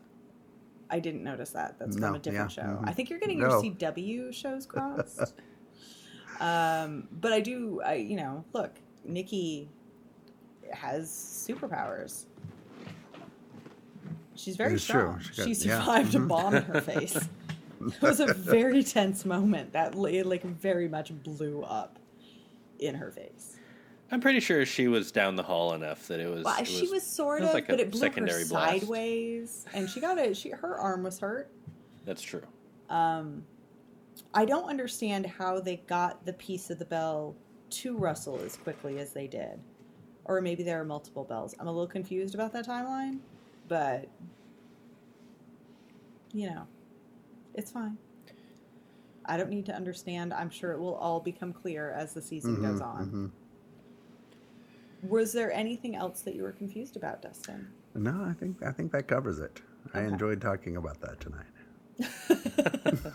I didn't notice that. That's No, from a different yeah, show. mhm. I think you're getting your CW shows crossed. [laughs] um, but I do, I you know, look, Nikki has superpowers. She's very It is true. strong. She got- She yeah. survived a Mhm. bomb in her face. [laughs] It was a very tense moment that li- like very much blew up in her face. I'm pretty sure she was down the hall enough that it was. Well, it she was sort it was of, like but it blew her blast. sideways, and she got it. she her arm was hurt. That's true. Um, I don't understand how they got the piece of the bell to Russell as quickly as they did, or maybe there are multiple bells. I'm a little confused about that timeline, but you know, it's fine. I don't need to understand. I'm sure it will all become clear as the season goes Mhm, on. mhm. Was there anything else that you were confused about, Dustin? No, I think I think that covers it. I enjoyed talking about that tonight. [laughs]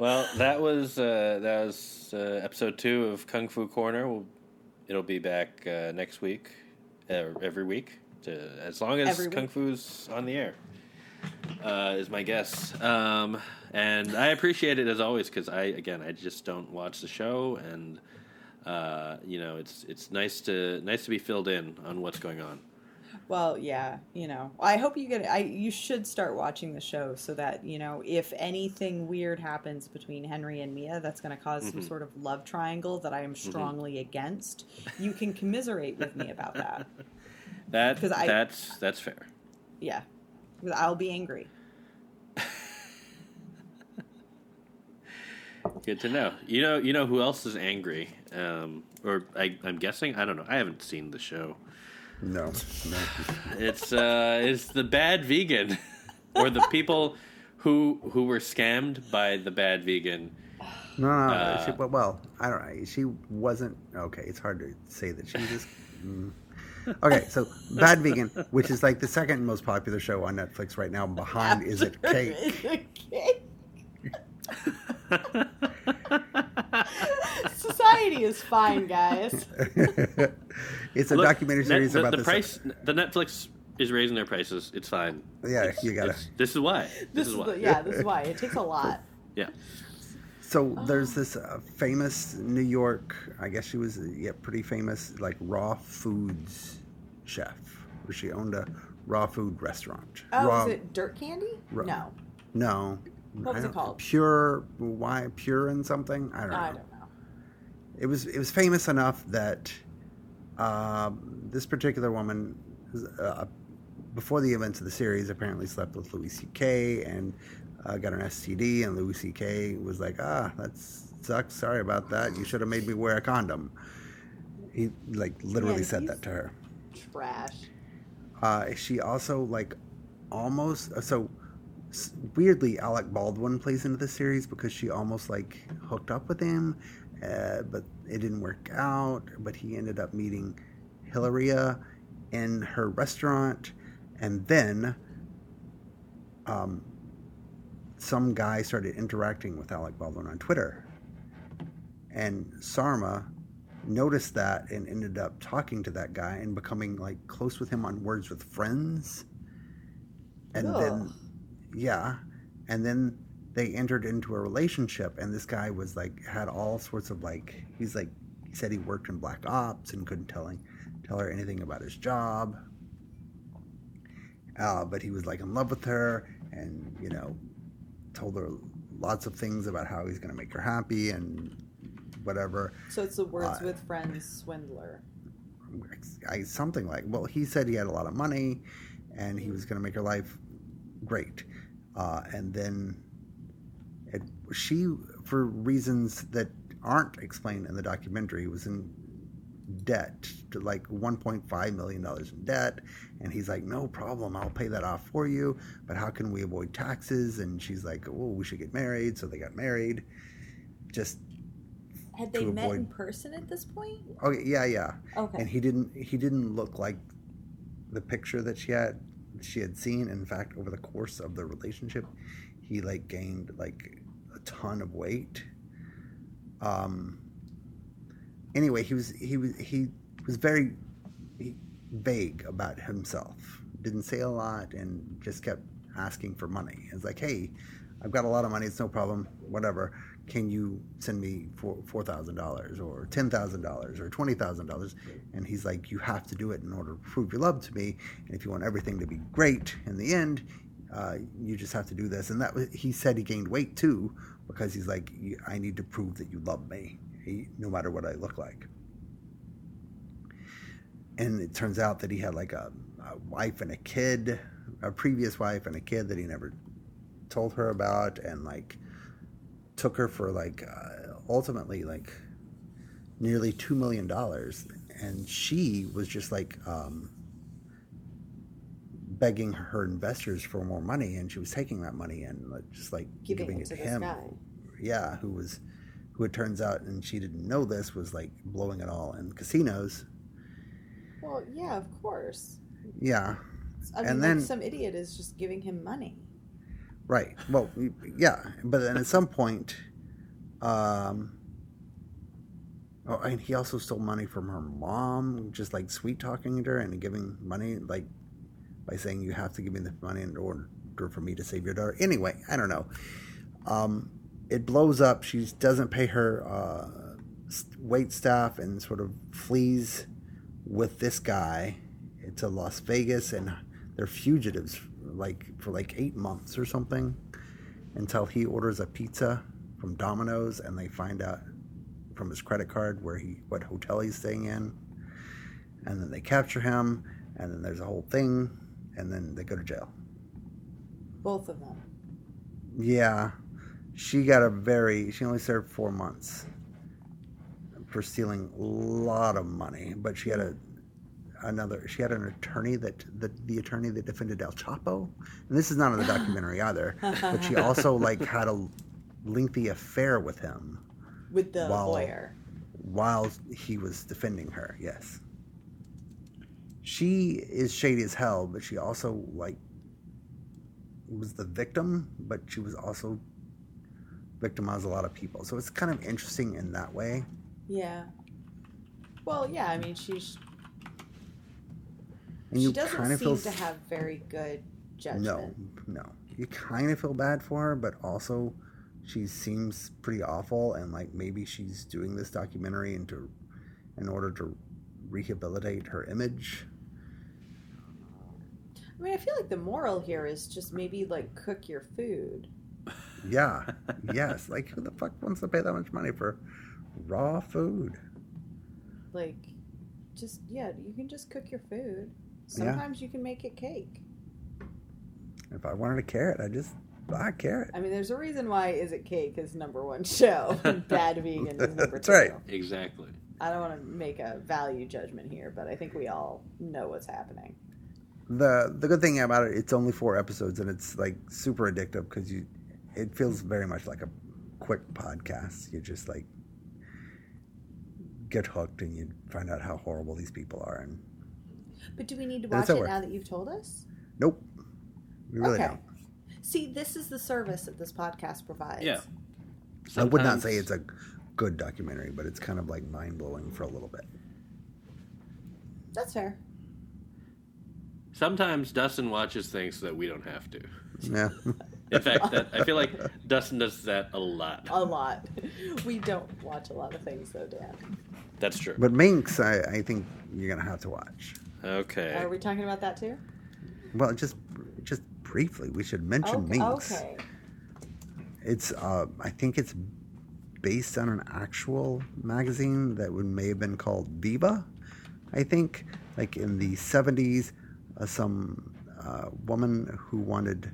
Well, that was uh, that was uh, episode two of Kung Fu Corner. We'll, it'll be back uh, next week, uh, every week, to, as long as. Kung Fu's on the air. Uh, is my guess, um, and I appreciate it as always because I again I just don't watch the show, and uh, you know it's it's nice to nice to be filled in on what's going on. Well, yeah, you know. I hope you get. I you should start watching the show so that you know if anything weird happens between Henry and Mia, that's going to because Mm-hmm. some sort of love triangle that I am strongly against. You can commiserate with me about that. [laughs] That 'Cause I- that's that's fair. Yeah, I'll be angry. [laughs] Good to know. You know, you know who else is angry? Um, or I, I'm guessing. I don't know. I haven't seen the show. No, no. [laughs] It's uh, it's the bad vegan, or the people who who were scammed by the bad vegan. No, no, Uh, she, well, well, I don't know. She wasn't okay. It's hard to say that she was. mm. Okay, so Bad Vegan, which is like the second most popular show on Netflix right now, behind Is It Cake? Cake. [laughs] Society is fine, guys. [laughs] it's a Look, documentary net- series the, about the this. price. The Netflix is raising their prices. It's fine. Yeah, It's- you gotta- This is why. [laughs] This, This is is why. the, yeah, this is why it takes a lot. [laughs] Yeah. So there's this uh, famous New York, I guess she was yeah pretty famous, like raw foods chef, where she owned a raw food restaurant. Oh, raw, is it dirt candy? Ra- No, No. What was it called? Pure why pure and something? I don't know. I don't know. It was it was famous enough that um, this particular woman, uh, before the events of the series, apparently slept with Louis C.K. and uh, got an STD, and Louis C.K. was like, "Ah, that sucks. Sorry about that. You should have made me wear a condom." He like literally Man, said that to her. Trash. Uh, she also like almost uh, so weirdly Alec Baldwin plays into the series because she almost like hooked up with him, uh, but it didn't work out. But he ended up meeting Hilaria in her restaurant, and then um, some guy started interacting with Alec Baldwin on Twitter, and Sarma noticed that and ended up talking to that guy and becoming like close with him on words with friends. And then yeah. And then they entered into a relationship and this guy was like had all sorts of like he's like he said he worked in black ops and couldn't telling tell her anything about his job. Uh, but he was like in love with her and you know told her lots of things about how he's going to make her happy and whatever. So it's the words Uh, with friends swindler. I, something like well he said he had a lot of money and he was going to make her life great. Uh, and then she for reasons that aren't explained in the documentary was in debt to like 1.5 million dollars in debt. And he's like no problem i'll pay that off for you but how can we avoid taxes? And she's like oh we should get married. So they got married just Had they met in person at this point? okay yeah yeah. Okay. and he didn't he didn't look like the picture that she had she had seen. In fact over the course of the relationship he like gained like a ton of weight. Um anyway he was he was he was very vague about himself. Didn't say a lot and just kept asking for money. It's like hey i've got a lot of money. It's no problem. Whatever. Can you send me four four thousand dollars or ten thousand dollars or twenty thousand dollars? And he's like you have to do it in order to prove your love to me. And if you want everything to be great in the end uh, you just have to do this. And that was, he said he gained weight too because he's like i need to prove that you love me no matter what i look like. And it turns out that he had like a, a wife and a kid a previous wife and a kid that he never told her about and like took her for like uh, ultimately like nearly two million dollars. And she was just like um, begging her investors for more money and she was taking that money and just like Giving giving, it to to him guy. yeah who was who it turns out and she didn't know this was like blowing it all in casinos Well, yeah, of course. Yeah, I mean, And like then- some idiot is just giving him money. right. Well, yeah, but then at some point, um, oh, and he also stole money from her mom, just like sweet talking to her and giving money, like by saying you have to give me the money in order for me to save your daughter. Anyway, I don't know. Um, it blows up. She doesn't pay her uh, wait staff and sort of flees with this guy to Las Vegas, and they're fugitives like for like eight months or something until he orders a pizza from Domino's, and they find out from his credit card where he what hotel he's staying in, and then they capture him, and then there's a whole thing, and then they go to jail. Both of them. Yeah, she got a very. She only served four months for stealing a lot of money, but she had a another. She had an attorney that the the attorney that defended El Chapo, and this is not in the documentary [laughs] either. But she also like had a lengthy affair with him With the Wow. lawyer. while he was defending her. Yes. She is shady as hell, but she also like was the victim, but she was also victimized a lot of people. So it's kind of interesting in that way. Yeah. Well, yeah, I mean, she's And she doesn't kind of seem feel to have very good judgment. no, no. You kind of feel bad for her, but also she seems pretty awful, and like maybe she's doing this documentary into in order to rehabilitate her image. I mean, I feel like the moral here is just maybe like cook your food. Yeah, [laughs] yes. Like, who the fuck wants to pay that much money for raw food? Like, just yeah, you can just cook your food. Yeah. Sometimes you can make it cake. If I wanted a carrot, I just buy a carrot. I mean, there's a reason why Is It Cake is number one show. [laughs] Bad Vegan is number That's two. right. Exactly. I don't want to make a value judgment here, but I think we all know what's happening. The The good thing about it, it's only four episodes, and it's like super addictive because you, it feels very much like a quick podcast. You just like get hooked, and you find out how horrible these people are. And But do we need to watch it over. now that you've told us? nope, we really okay. don't. See, this is the service that this podcast provides. Yeah. I would not say it's a good documentary, but it's kind of like mind blowing for a little bit. That's fair. Sometimes Dustin watches things so that we don't have to. Yeah. [laughs] In fact, that, I feel like Dustin does that a lot. A lot. We don't watch a lot of things, though, Dan. That's true. But Minx, I, I think you're gonna have to watch. Okay. Are we talking about that too? Well, just just briefly, we should mention Okay. Minx. okay. It's uh, I think it's based on an actual magazine that would, may have been called Viva. I think, like in the '70s, uh, some uh, woman who wanted.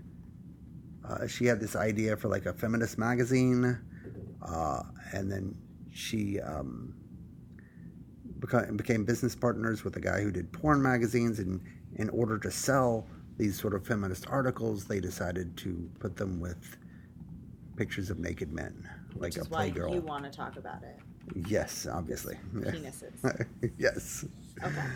Uh, she had this idea for like a feminist magazine, uh, and then she um, beca- became business partners with a guy who did porn magazines. And in order to sell these sort of feminist articles, they decided to put them with pictures of naked men, like Which a is why playgirl. you want to talk about it. Yes, obviously. Penises. [laughs] yes. Okay.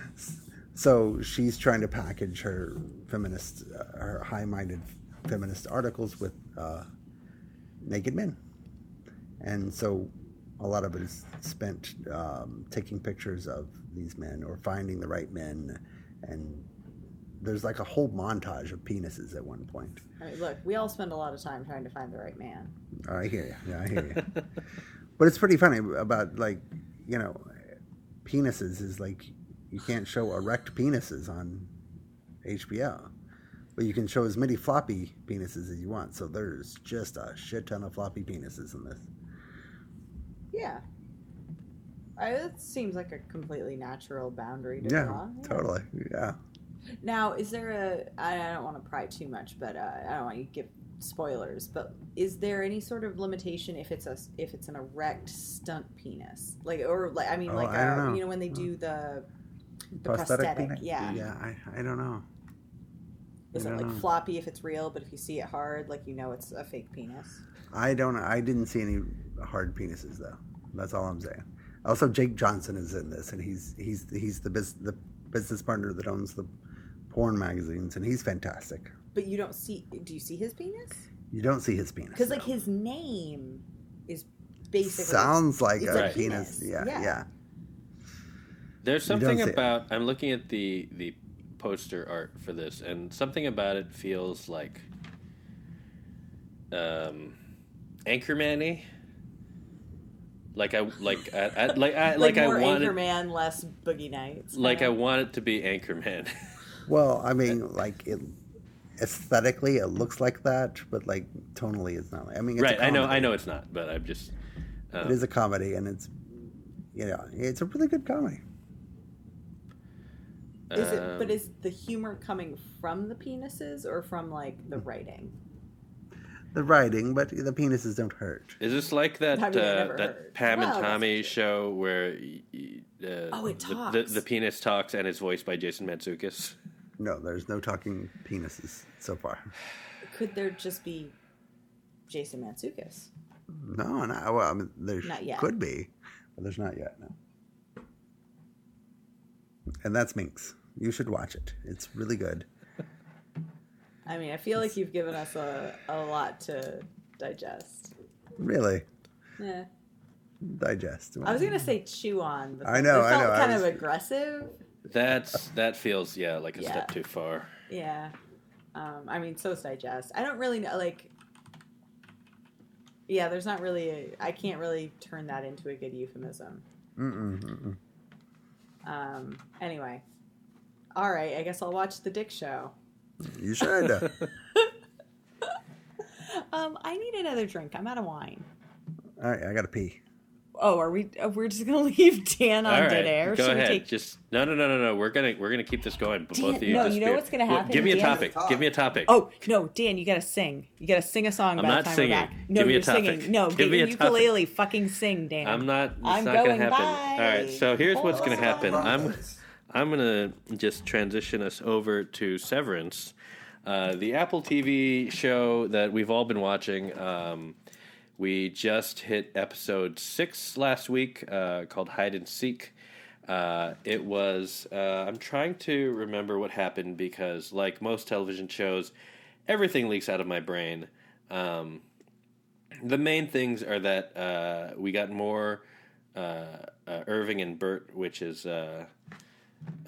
So she's trying to package her feminist, uh, her high-minded feminist articles with uh, naked men, and so a lot of it is spent um, taking pictures of these men or finding the right men, and there's like a whole montage of penises at one point. I mean, look, we all spend a lot of time trying to find the right man. I hear you. Yeah, I hear you. [laughs] but it's pretty funny about like, you know, penises is like you can't show erect penises on HBO, but you can show as many floppy penises as you want. So there's just a shit ton of floppy penises in this. Yeah. I, it seems like a completely natural boundary to Yeah, draw. totally. Yeah. Now, is there a? I don't want to pry too much, but uh, I don't want you to give spoilers. But is there any sort of limitation if it's a if it's an erect stunt penis, like or like I mean Oh, like I know. you know when they do the the Prosthetic, prosthetic, penis? yeah. Yeah, I, I don't know. Is I it like know. floppy if it's real, but if you see it hard, like you know it's a fake penis? I don't. I didn't see any hard penises though. That's all I'm saying. Also, Jake Johnson is in this, and he's he's he's the bus- the business partner that owns the porn magazines, and he's fantastic. But you don't see. Do you see his penis? You don't see his penis. Because like his name is basically sounds like it's a a penis. penis. Yeah, Yeah. yeah. There's something see it. about I'm looking at the the poster art for this, and something about it feels like um, Anchorman-y. Like I like I, I [laughs] like I like, more I want it, Anchorman, less Boogie Nights. like I want it to be Anchorman. [laughs] Well, I mean, like it aesthetically, it looks like that, but like tonally, it's not. I mean, it's right? I know I know it's not, but I'm just um, It is a comedy, and it's you know, it's a really good comedy. Is it? um, But is the humor coming from the penises or from like the writing? The writing, but the penises don't hurt. Is this like that I mean, uh, that heard. Pam Well, and that's Tommy show where y- y- uh, Oh, it the, the, talks. the penis talks and it's voiced by Jason Mantzoukas? No, there's no talking penises so far. Could there just be Jason Mantzoukas? No, no. Well, I mean, there Not yet. could be, but there's not yet. No. And that's Minx. You should watch it. It's really good. I mean, I feel like you've given us a, a lot to digest. Really Yeah. digest. I was gonna say chew on, but I know, it I felt know, I kind was- of aggressive. That's that feels yeah like a Yeah. step too far. Yeah. Um, I mean, so's digest. I don't really know, like. Yeah, there's not really. A, I can't really turn that into a good euphemism. Mm-mm, mm-mm. Um, anyway, all right. I guess I'll watch the Dick Show. You should. [laughs] Um, I need another drink. I'm out of wine. All right, I gotta pee. Oh, are we? Uh, we're just gonna [laughs] leave Dan on All dead air. go Should we ahead. take- Just no, no, no, no, no. We're gonna we're gonna keep this going. But both of you, no, just you know be- what's gonna Well, happen? give me a Dan- topic. Give me a topic. Oh no, Dan, you gotta sing. You gotta sing a song I'm about not the time singing. we're back. No, Give me a you're topic. singing. No, Give get me your a topic. ukulele. Fucking sing, Dan. I'm not. It's I'm not going gonna happen. by. All right. So here's what's gonna happen. I'm I'm gonna just transition us over to Severance, uh, the Apple TV show that we've all been watching. Um, we just hit episode six last week, uh, called Hide and Seek. Uh, it was. Uh, I'm trying to remember what happened because, like most television shows, everything leaks out of my brain. Um, the main things are that uh, we got more uh, Irving and Bert, which is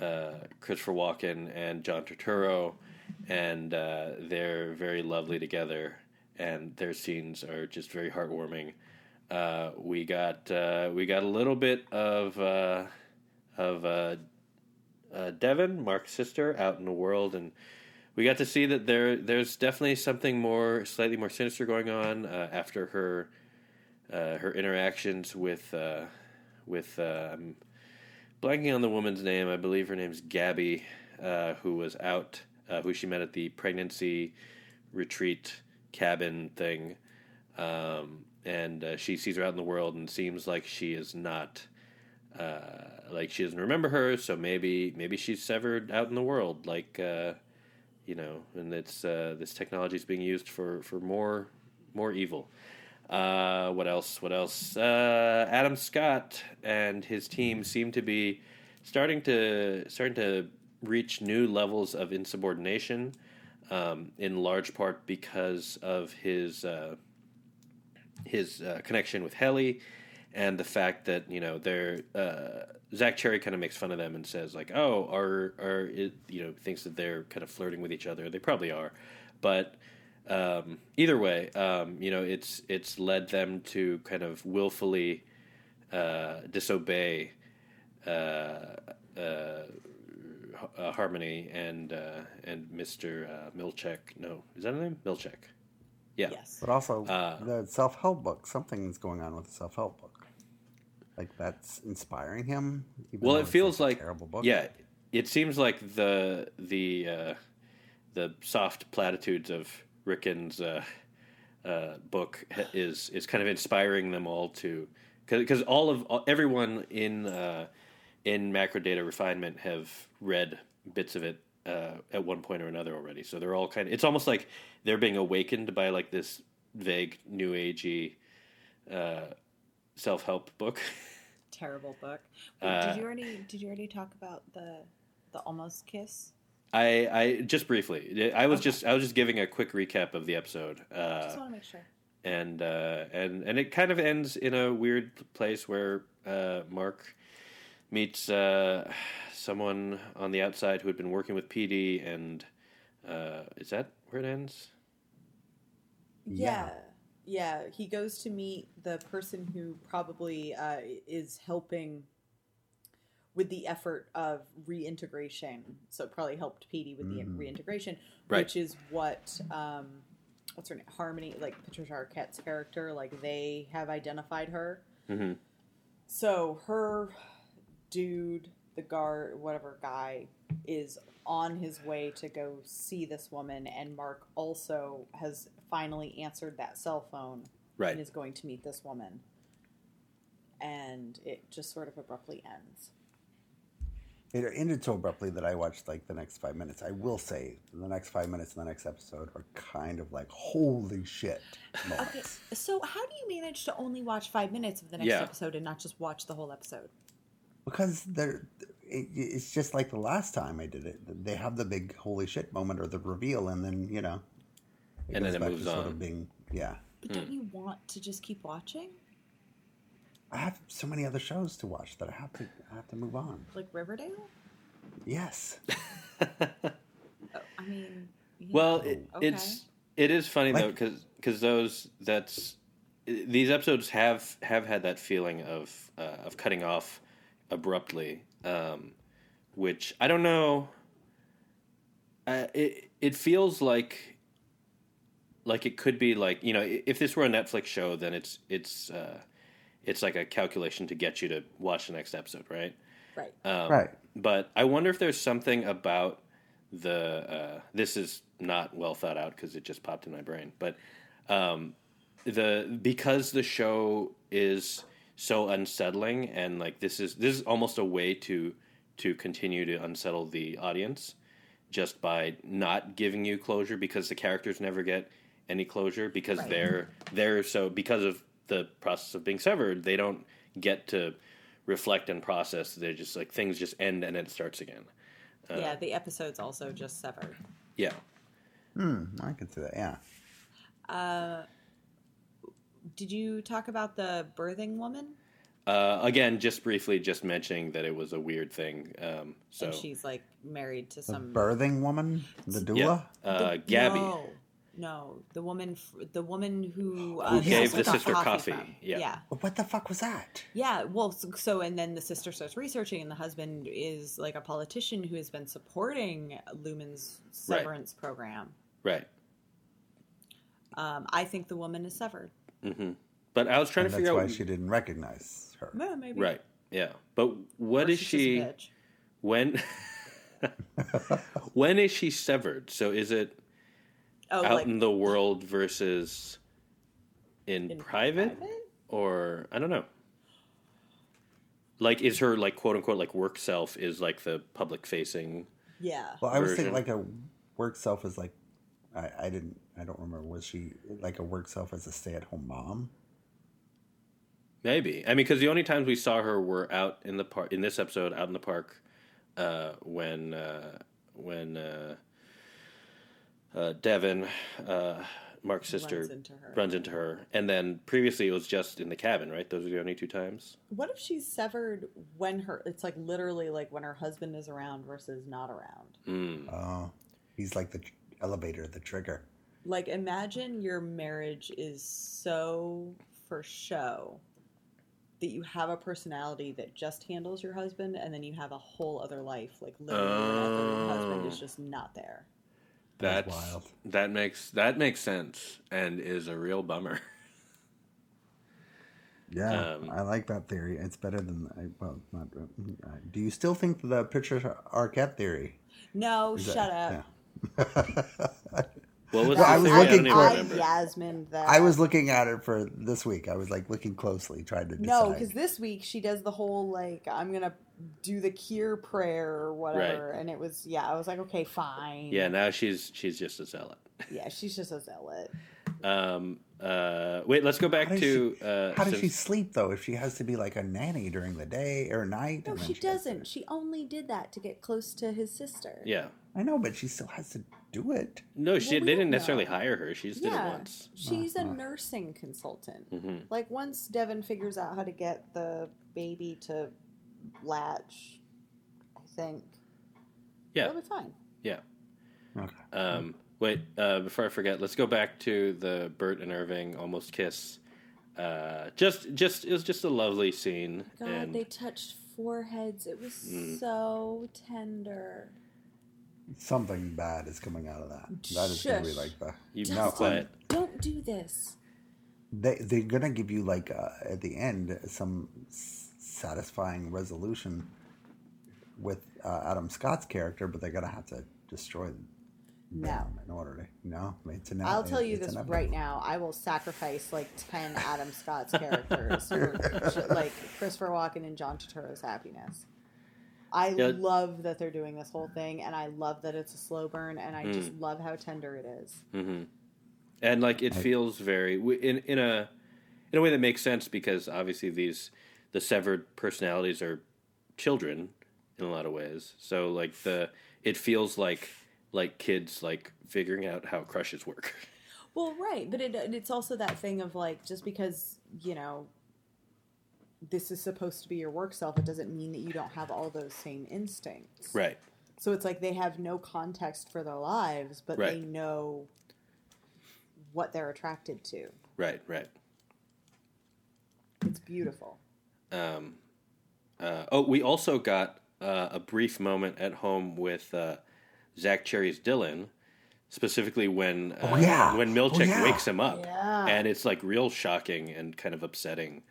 uh, Christopher Walken and John Turturro, and uh, they're very lovely together, and their scenes are just very heartwarming. Uh, we got uh, we got a little bit of uh, of uh, Devon, Mark's sister, out in the world, and we got to see that there there's definitely something more slightly more sinister going on after her her interactions with with I'm blanking on the woman's name. I believe her name's Gabby, uh, who was out, uh, who she met at the pregnancy retreat cabin thing, um, and uh, she sees her out in the world and seems like she is not. Uh, like she doesn't remember her, so maybe maybe she's severed out in the world, like uh, you know, and it's uh, this technology is being used for for more more evil. Uh, what else? What else? Uh, Adam Scott and his team seem to be starting to starting to reach new levels of insubordination, um, in large part because of his uh, his uh, connection with Helly, and the fact that you know they're uh, Zach Cherry kind of makes fun of them and says like, oh, are are you know thinks that they're kind of flirting with each other. They probably are, but um, either way, um, you know, it's it's led them to kind of willfully uh, disobey uh, uh, uh, Harmony and uh, and Mister uh, Milchick. No, is that his name? Milchick. Yeah. Yes. But also Uh, the self help book. Something's going on with the self help book. Like that's inspiring him. Well, it it's, feels a like terrible book. yeah, it seems like the the uh, the soft platitudes of Ricken's uh, uh, book is is kind of inspiring them all to because all of all, everyone in uh, in macro data refinement have read bits of it uh, at one point or another already. So they're all kind of it's almost like they're being awakened by like this vague new agey uh, self help book. Terrible book. Wait, Uh, did you already? Did you already talk about the the almost kiss? I, I just briefly. I was just I was just giving a quick recap of the episode. Uh, Just want to make sure. and uh, and and it kind of ends in a weird place where uh, Mark meets uh, someone on the outside who had been working with Petey, and uh, is that where it ends? Yeah. yeah. He goes to meet the person who probably uh, is helping with the effort of reintegration. So it probably helped Petey with the reintegration, Right. which is what um, what's her name? Harmony, like Patricia Arquette's character, like they have identified her. Mhm. So her dude, the guard, whatever guy, is on his way to go see this woman, and Mark also has finally answered that cell phone Right. and is going to meet this woman. And it just sort of abruptly ends. It ended so abruptly that I watched like the next five minutes. I will say the next five minutes in the next episode are kind of like holy shit moments. Okay, so how do you manage to only watch five minutes of the next Yeah. episode and not just watch the whole episode? Because they're, it, it's just like the last time I did it. They have the big holy shit moment or the reveal, and then you know, And then goes it back moves to sort on. of being yeah. But don't hmm. you want to just keep watching? I have so many other shows to watch that I have to I have to move on. Like Riverdale? Yes, Oh, I mean, yeah. Well, it, Okay. it's it is funny though Like- because because those that's these episodes have have had that feeling of uh, of cutting off abruptly, um, which I don't know. Uh, it it feels like like it could be like you know if this were a Netflix show, then it's it's uh, it's like a calculation to get you to watch the next episode, right? right. Um, right. but I wonder if there's something about the. Uh, this is not well thought out because it just popped in my brain. But um, the because the show is so unsettling and like this is this is almost a way to to continue to unsettle the audience just by not giving you closure because the characters never get any closure because Right. they're they're so because of the process of being severed they don't get to reflect and process they're just like things just end and it starts again yeah, the episode's also just severed. yeah Hmm, I can see that. Yeah. Did you talk about the birthing woman? uh, again just briefly just mentioning that it was a weird thing um, so And she's like married to The some birthing woman, the doula. yeah uh, Gabby No, no, the woman, the woman who, uh, Who gave sister the sister coffee, from. yeah. yeah, what the fuck was that? yeah. Well, so, so and then the sister starts researching, and the husband is like a politician who has been supporting Lumen's Right. severance program. right Um, I think the woman is severed. hmm but I was trying And to that's figure why she didn't recognize her. Yeah, maybe. right yeah but what Or is she just a bitch. when [laughs] when is she severed so is it Oh, out like in the world versus in, in private, or I don't know. Like, is her like quote unquote like work self is like the public facing? Yeah. Well, I was version. thinking like a work self is like, I, I didn't, I don't remember. Was she like a work self as a stay at home mom? Maybe I mean because the only times we saw her were out in the park in this episode out in the park uh, when uh, when uh, uh, Devon uh, Mark's sister Runs into her. runs into her, and then previously it was just in the cabin, right? Those are the only two times. What if she's severed when her? It's like literally like when her husband is around versus not around. Mm. Oh, he's like the tr- elevator, the trigger. Like imagine your marriage is so for show that you have a personality that just handles your husband, and then you have a whole other life, like literally your other husband is Oh. just not there. That's That's wild. That makes that makes sense and is a real bummer. Yeah, Um, I like that theory. It's better than I, well, not. Uh, do you still think the Patricia Arquette theory? No, Is that- shut up. yeah. What was Well, the I was theory? I looking don't for- Yasmin that I was looking at it for this week. I was like looking closely, trying to decide. no, because this week she does the whole like I'm gonna do the Kier prayer or whatever, and it was yeah. I was like, okay, fine. Yeah, now she's she's just a zealot. yeah. She's just a zealot. Um, uh, wait, let's go back How to she- uh, How does she sleep though? If she has to be like a nanny during the day or night? No, and then she doesn't. She only did that to get close to his sister. Yeah, I know, but she still has to do it. no, she Well, we they didn't don't necessarily know. hire her. She just did it Yeah, once. she's a Uh-huh. nursing consultant. hmm Like once Devon figures out how to get the baby to latch, I think Yeah, it'll be fine. yeah. Okay. Um, wait, uh, before I forget, let's go back to the Bert and Irving almost kiss. Uh, just, just it was just a lovely scene, God, and they touched foreheads. It was Mm. so tender. Something bad is coming out of that. That is going to be like the. you No, Justin, quiet. don't do this. They they're gonna give you like uh, at the end some s- satisfying resolution with uh, Adam Scott's character, but they're gonna have to destroy them No. in order to. No, it's an. I'll tell you this right now. I will sacrifice like ten Adam Scott's characters for [laughs] like Christopher Walken and John Turturro's happiness. I Yeah. love that they're doing this whole thing, and I love that it's a slow burn, and I Mm. just love how tender it is. hmm And like it I- feels very in in a in a way that makes sense because obviously these the severed personalities are children in a lot of ways. So like the it feels like like kids like figuring out how crushes work. [laughs] Well, right, but it, it's also that thing of like just because you know this is supposed to be your work self, it doesn't mean that you don't have all those same instincts. right. So it's like they have no context for their lives, but Right. they know what they're attracted to. Right. Right. It's beautiful. Um, uh, oh, we also got uh, a brief moment at home with uh, Zach Cherry's Dylan, specifically when uh, Oh, yeah. when Milchick Oh, yeah. wakes him up, Yeah. and it's like real shocking and kind of upsetting.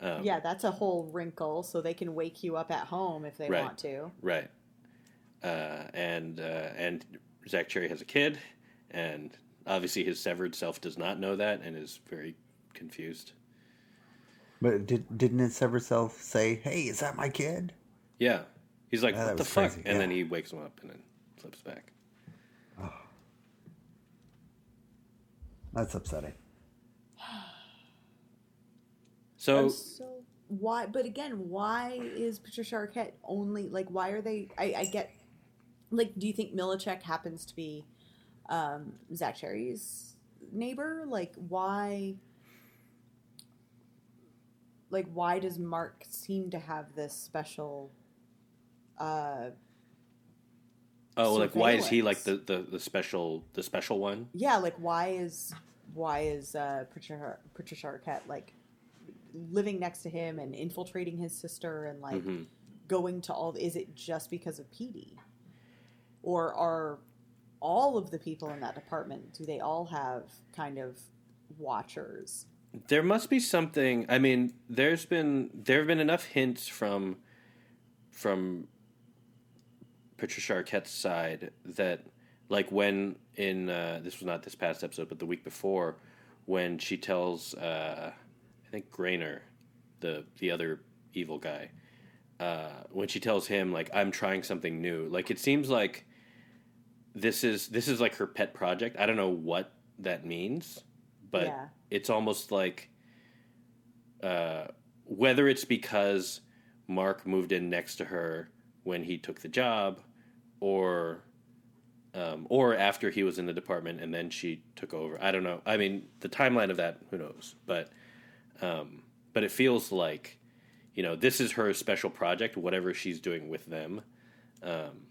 Um, yeah, that's a whole wrinkle, so they can wake you up at home if they Right. want to. Right. Uh, and uh, and Zach Cherry has a kid, and obviously his severed self does not know that and is very confused. But did didn't his severed self say, "Hey, is that my kid?" Yeah, he's like, Yeah, "What the fuck?" crazy, And yeah. then he wakes him up and then flips back. [sighs] That's upsetting. [gasps] So so why? But again, why is Patricia Arquette only like? Why are they? I, I get like. Do you think Milicek happens to be um, Zach Cherry's neighbor? Like why? Like why does Mark seem to have this special? Uh, oh, like why is he like the, the, the special the special one? yeah, like why is why is uh, Patricia Patricia Arquette like living next to him and infiltrating his sister and like Mhm. going to all? Is it just because of Petey, or are all of the people in that department? Do they all have kind of watchers? There must be something. I mean, there's been there have been enough hints from from Patricia Arquette's side that, like, when in uh, this was not this past episode, but the week before, when she tells uh, I think Graner, the the other evil guy, uh, when she tells him like I'm trying something new, like it seems like this is this is like her pet project. I don't know what that means, but Yeah. it's almost like uh, whether it's because Mark moved in next to her when he took the job, or um, or after he was in the department and then she took over. I don't know. I mean, the timeline of that, who knows? But um, but it feels like you know this is her special project, whatever she's doing with them, um,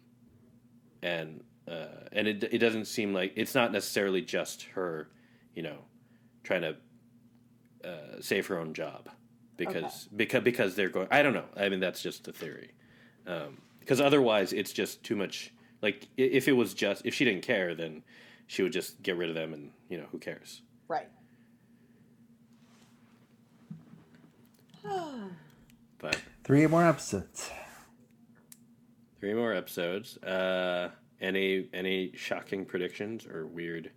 and uh, and it it doesn't seem like it's not necessarily just her, you know, trying to uh, save her own job because because because they're going. I don't know. I mean, that's just a theory. Because otherwise, it's just too much. Like if it was just if she didn't care, then she would just get rid of them, and you know who cares. Right. [sighs] But Three more episodes. three more episodes. Uh, any any shocking predictions or weird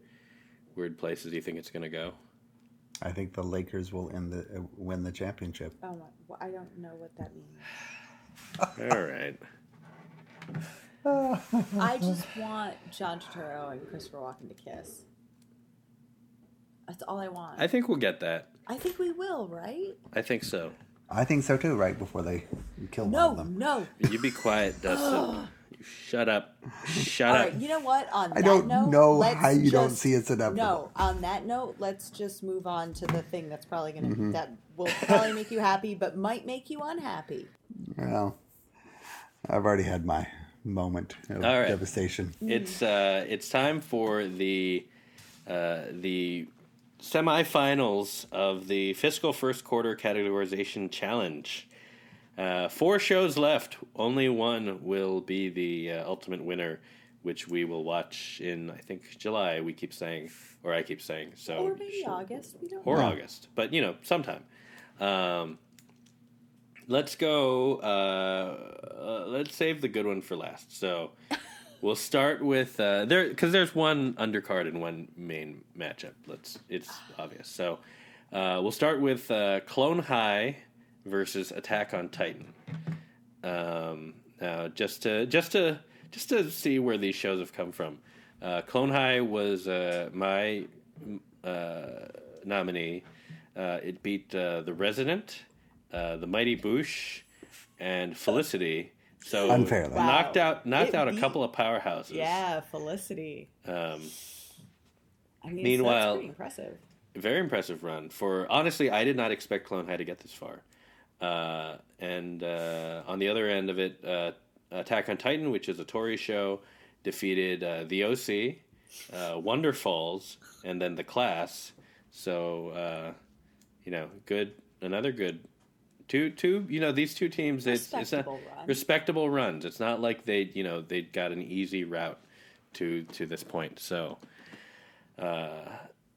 weird places you think it's going to go? I think the Lakers will end the uh, win the championship. Oh my! Well, I don't know what that means. All right. I just want John Turturro and Christopher Walken to kiss. That's all I want. I think we'll get that. I think we will, right? I think so. I think so too. Right before they kill one No, of them. No, no. You be quiet, Dustin. [gasps] [gasps] [gasps] you shut up. Shut All up. right, you know what? On I don't note, know let's how you don't see it's inevitable. No, on that note, let's just move on to the thing that's probably gonna Mm-hmm. that will probably make you happy, but might make you unhappy. Well, I've already had my moment of All right. devastation. It's uh, it's time for the uh, the semifinals of the fiscal first quarter categorization challenge. Uh, four shows left. Only one will be the uh, ultimate winner, which we will watch in I think July. We keep saying, or I keep saying. So Or maybe August. We don't or know. August, but you know, sometime. Um, let's go. Uh, uh, let's save the good one for last. So [laughs] we'll start with uh, there because there's one undercard and one main matchup. Let's. It's obvious. So uh, we'll start with uh, Clone High versus Attack on Titan. Um, now, just to just to just to see where these shows have come from. Uh, Clone High was uh, my uh, nominee. Uh, it beat uh, The Resident, uh, The Mighty Boosh, and Felicity. So Unfairly. Wow. knocked out knocked It out a beat- couple of powerhouses. Yeah, Felicity. Um, I mean, Meanwhile- so that's pretty impressive. very impressive run for honestly i did not expect clone high to get this far uh, and uh, on the other end of it uh, attack on titan which is a Tori show defeated uh, the oc uh, Wonderfalls and then the class so uh, you know good another good two two you know these two teams it's, it's not Respectable run. respectable runs it's not like they you know they got an easy route to to this point so uh,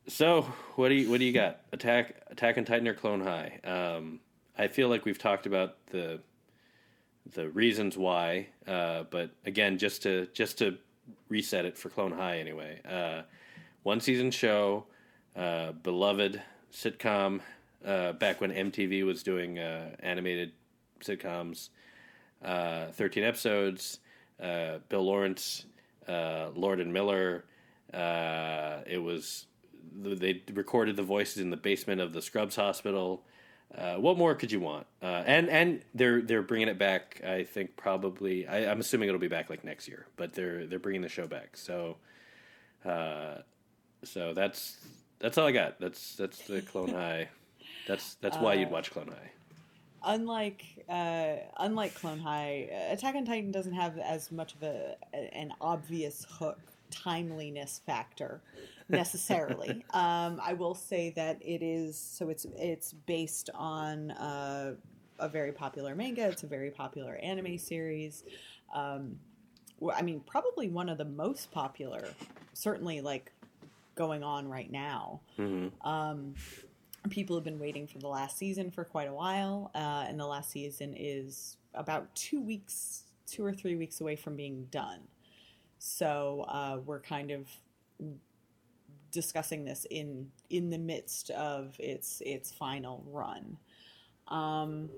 so what do you what do you got? Attack Attack on Titan or Clone High? Um, I feel like we've talked about the the reasons why, uh, but again, just to just to reset it for Clone High anyway. Uh, one season show, uh, beloved sitcom. Uh, back when MTV was doing uh, animated sitcoms, uh, thirteen episodes. Bill Lawrence, Lord and Miller. It was they recorded the voices in the basement of the Scrubs Hospital. Uh, what more could you want? Uh, and and they're they're bringing it back. I think probably. I, I'm assuming it'll be back like next year, but they're they're bringing the show back. So, uh, so that's that's all I got. That's that's the Clone [laughs] High. That's that's why you'd watch Clone High. unlike uh, unlike Clone High, uh, Attack on Titan doesn't have as much of a an obvious hook timeliness factor necessarily. [laughs] um, I will say that it is so it's it's based on uh, a very popular manga. It's a very popular anime series. Um, I mean, probably one of the most popular. Certainly, like going on right now. Um, people have been waiting for the last season for quite a while, uh, and the last season is about two weeks, two or three weeks away from being done. So uh, we're kind of discussing this in in the midst of its its final run. Um,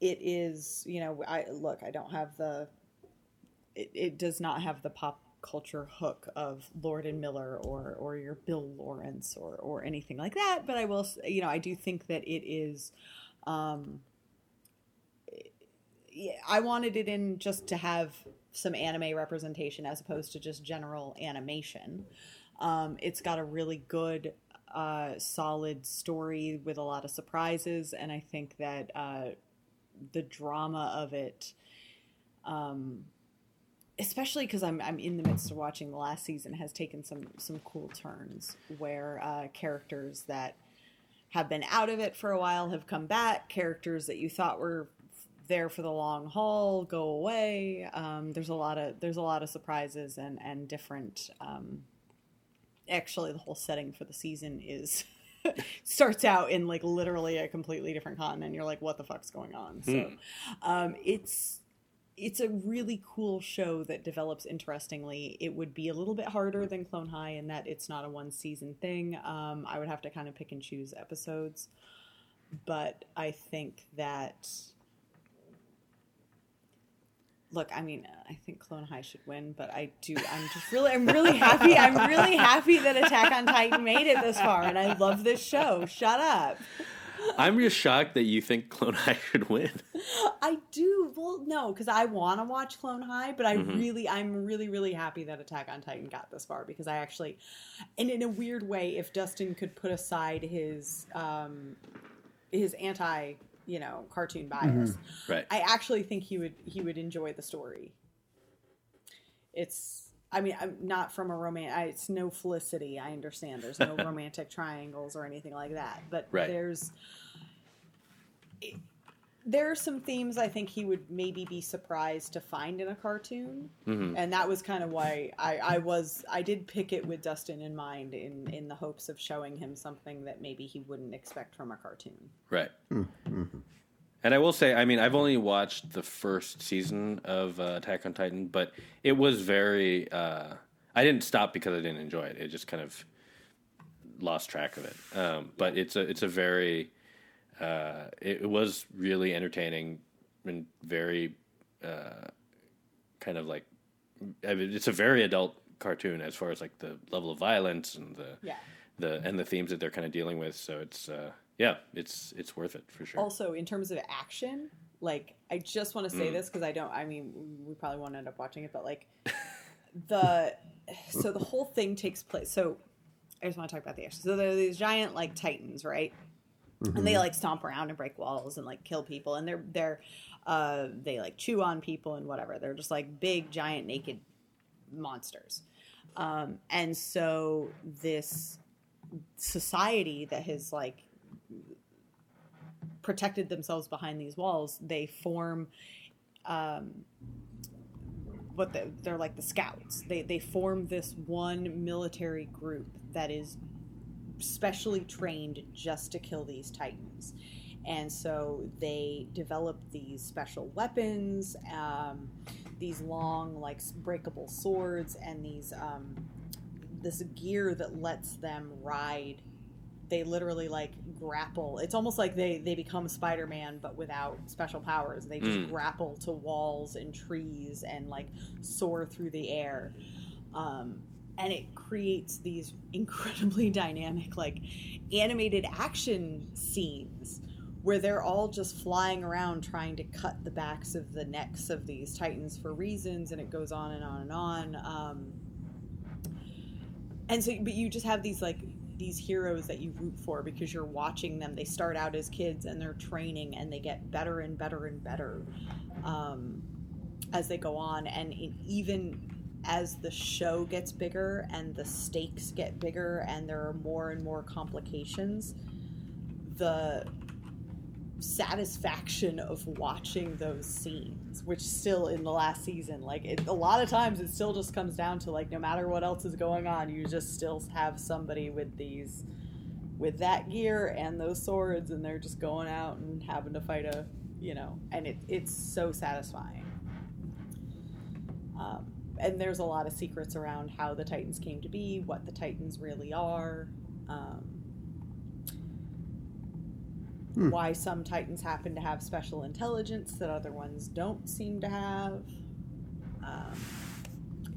it is, you know, I look, I don't have the. It, it does not have the pop culture hook of Lord and Miller or or your Bill Lawrence or or anything like that. But I will, you know, I do think that it is. Um, I wanted it in just to have some anime representation as opposed to just general animation. Um, it's got a really good, uh, solid story with a lot of surprises, and I think that uh, the drama of it, um, especially because I'm I'm in the midst of watching the last season, has taken some some cool turns where uh, characters that have been out of it for a while have come back. Characters that you thought were there for the long haul go away. Um, there's a lot of there's a lot of surprises and and different. Um, actually, the whole setting for the season is [laughs] starts out in like literally a completely different continent. You're like, what the fuck's going on? So, um, it's it's a really cool show that develops interestingly. It would be a little bit harder than Clone High in that it's not a one season thing. Um, I would have to kind of pick and choose episodes, but I think that. Look, I mean, I think Clone High should win, but I do. I'm just really, I'm really happy. I'm really happy that Attack on Titan made it this far, and I love this show. Shut up. I'm just shocked that you think Clone High should win. I do. Well, no, because I want to watch Clone High, but I really, I'm really, really happy that Attack on Titan got this far because I actually, and in a weird way, if Dustin could put aside his, um, his anti, you know, cartoon mm-hmm. bias, Right. I actually think he would he would enjoy the story. It's. I mean, I'm not from a romantic. It's no Felicity. I understand. There's no [laughs] romantic triangles or anything like that. But Right. there's there are some themes I think he would maybe be surprised to find in a cartoon, Mhm. and that was kind of why I, I was I did pick it with Dustin in mind in in the hopes of showing him something that maybe he wouldn't expect from a cartoon. Right. Mm-hmm. And I will say, I mean, I've only watched the first season of uh, Attack on Titan, but it was very. Uh, I didn't stop because I didn't enjoy it. It just kind of lost track of it. Um, but it's a it's a very. Uh, it, it was really entertaining and very uh, kind of like. I mean, it's a very adult cartoon as far as like the level of violence and the Yeah. the and the themes that they're kind of dealing with. So it's uh, yeah, it's it's worth it for sure. Also, in terms of action, like I just want to say this because I don't. I mean, we probably won't end up watching it, but like [laughs] the so the whole thing takes place. So I just want to talk about the action. So there are these giant like titans, right? And they like stomp around and break walls and like kill people, and they're they're uh, they like chew on people and whatever. They're just like big, giant, naked monsters. Um, and so this society that has like protected themselves behind these walls, they form um, what the, they're like the scouts. They they form this one military group that is specially trained just to kill these titans. And so they developed these special weapons, um, these long, like breakable swords, and these um, this gear that lets them ride they literally like grapple. It's almost like they they become Spider-Man but without special powers. They just Mm. grapple to walls and trees and like soar through the air. Um, and it creates these incredibly [laughs] dynamic like animated action scenes where they're all just flying around trying to cut the backs of the necks of these titans for reasons and it goes on and on and on um, and so but you just have these like these heroes that you root for because you're watching them. They start out as kids and they're training and they get better and better and better um, as they go on and even as the show gets bigger and the stakes get bigger and there are more and more complications the satisfaction of watching those scenes which still in the last season like it, a lot of times it still just comes down to like no matter what else is going on you just still have somebody with these with that gear and those swords and they're just going out and having to fight a you know and it, it's so satisfying. Um, and there's a lot of secrets around how the titans came to be what the titans really are um, why some titans happen to have special intelligence that other ones don't seem to have um,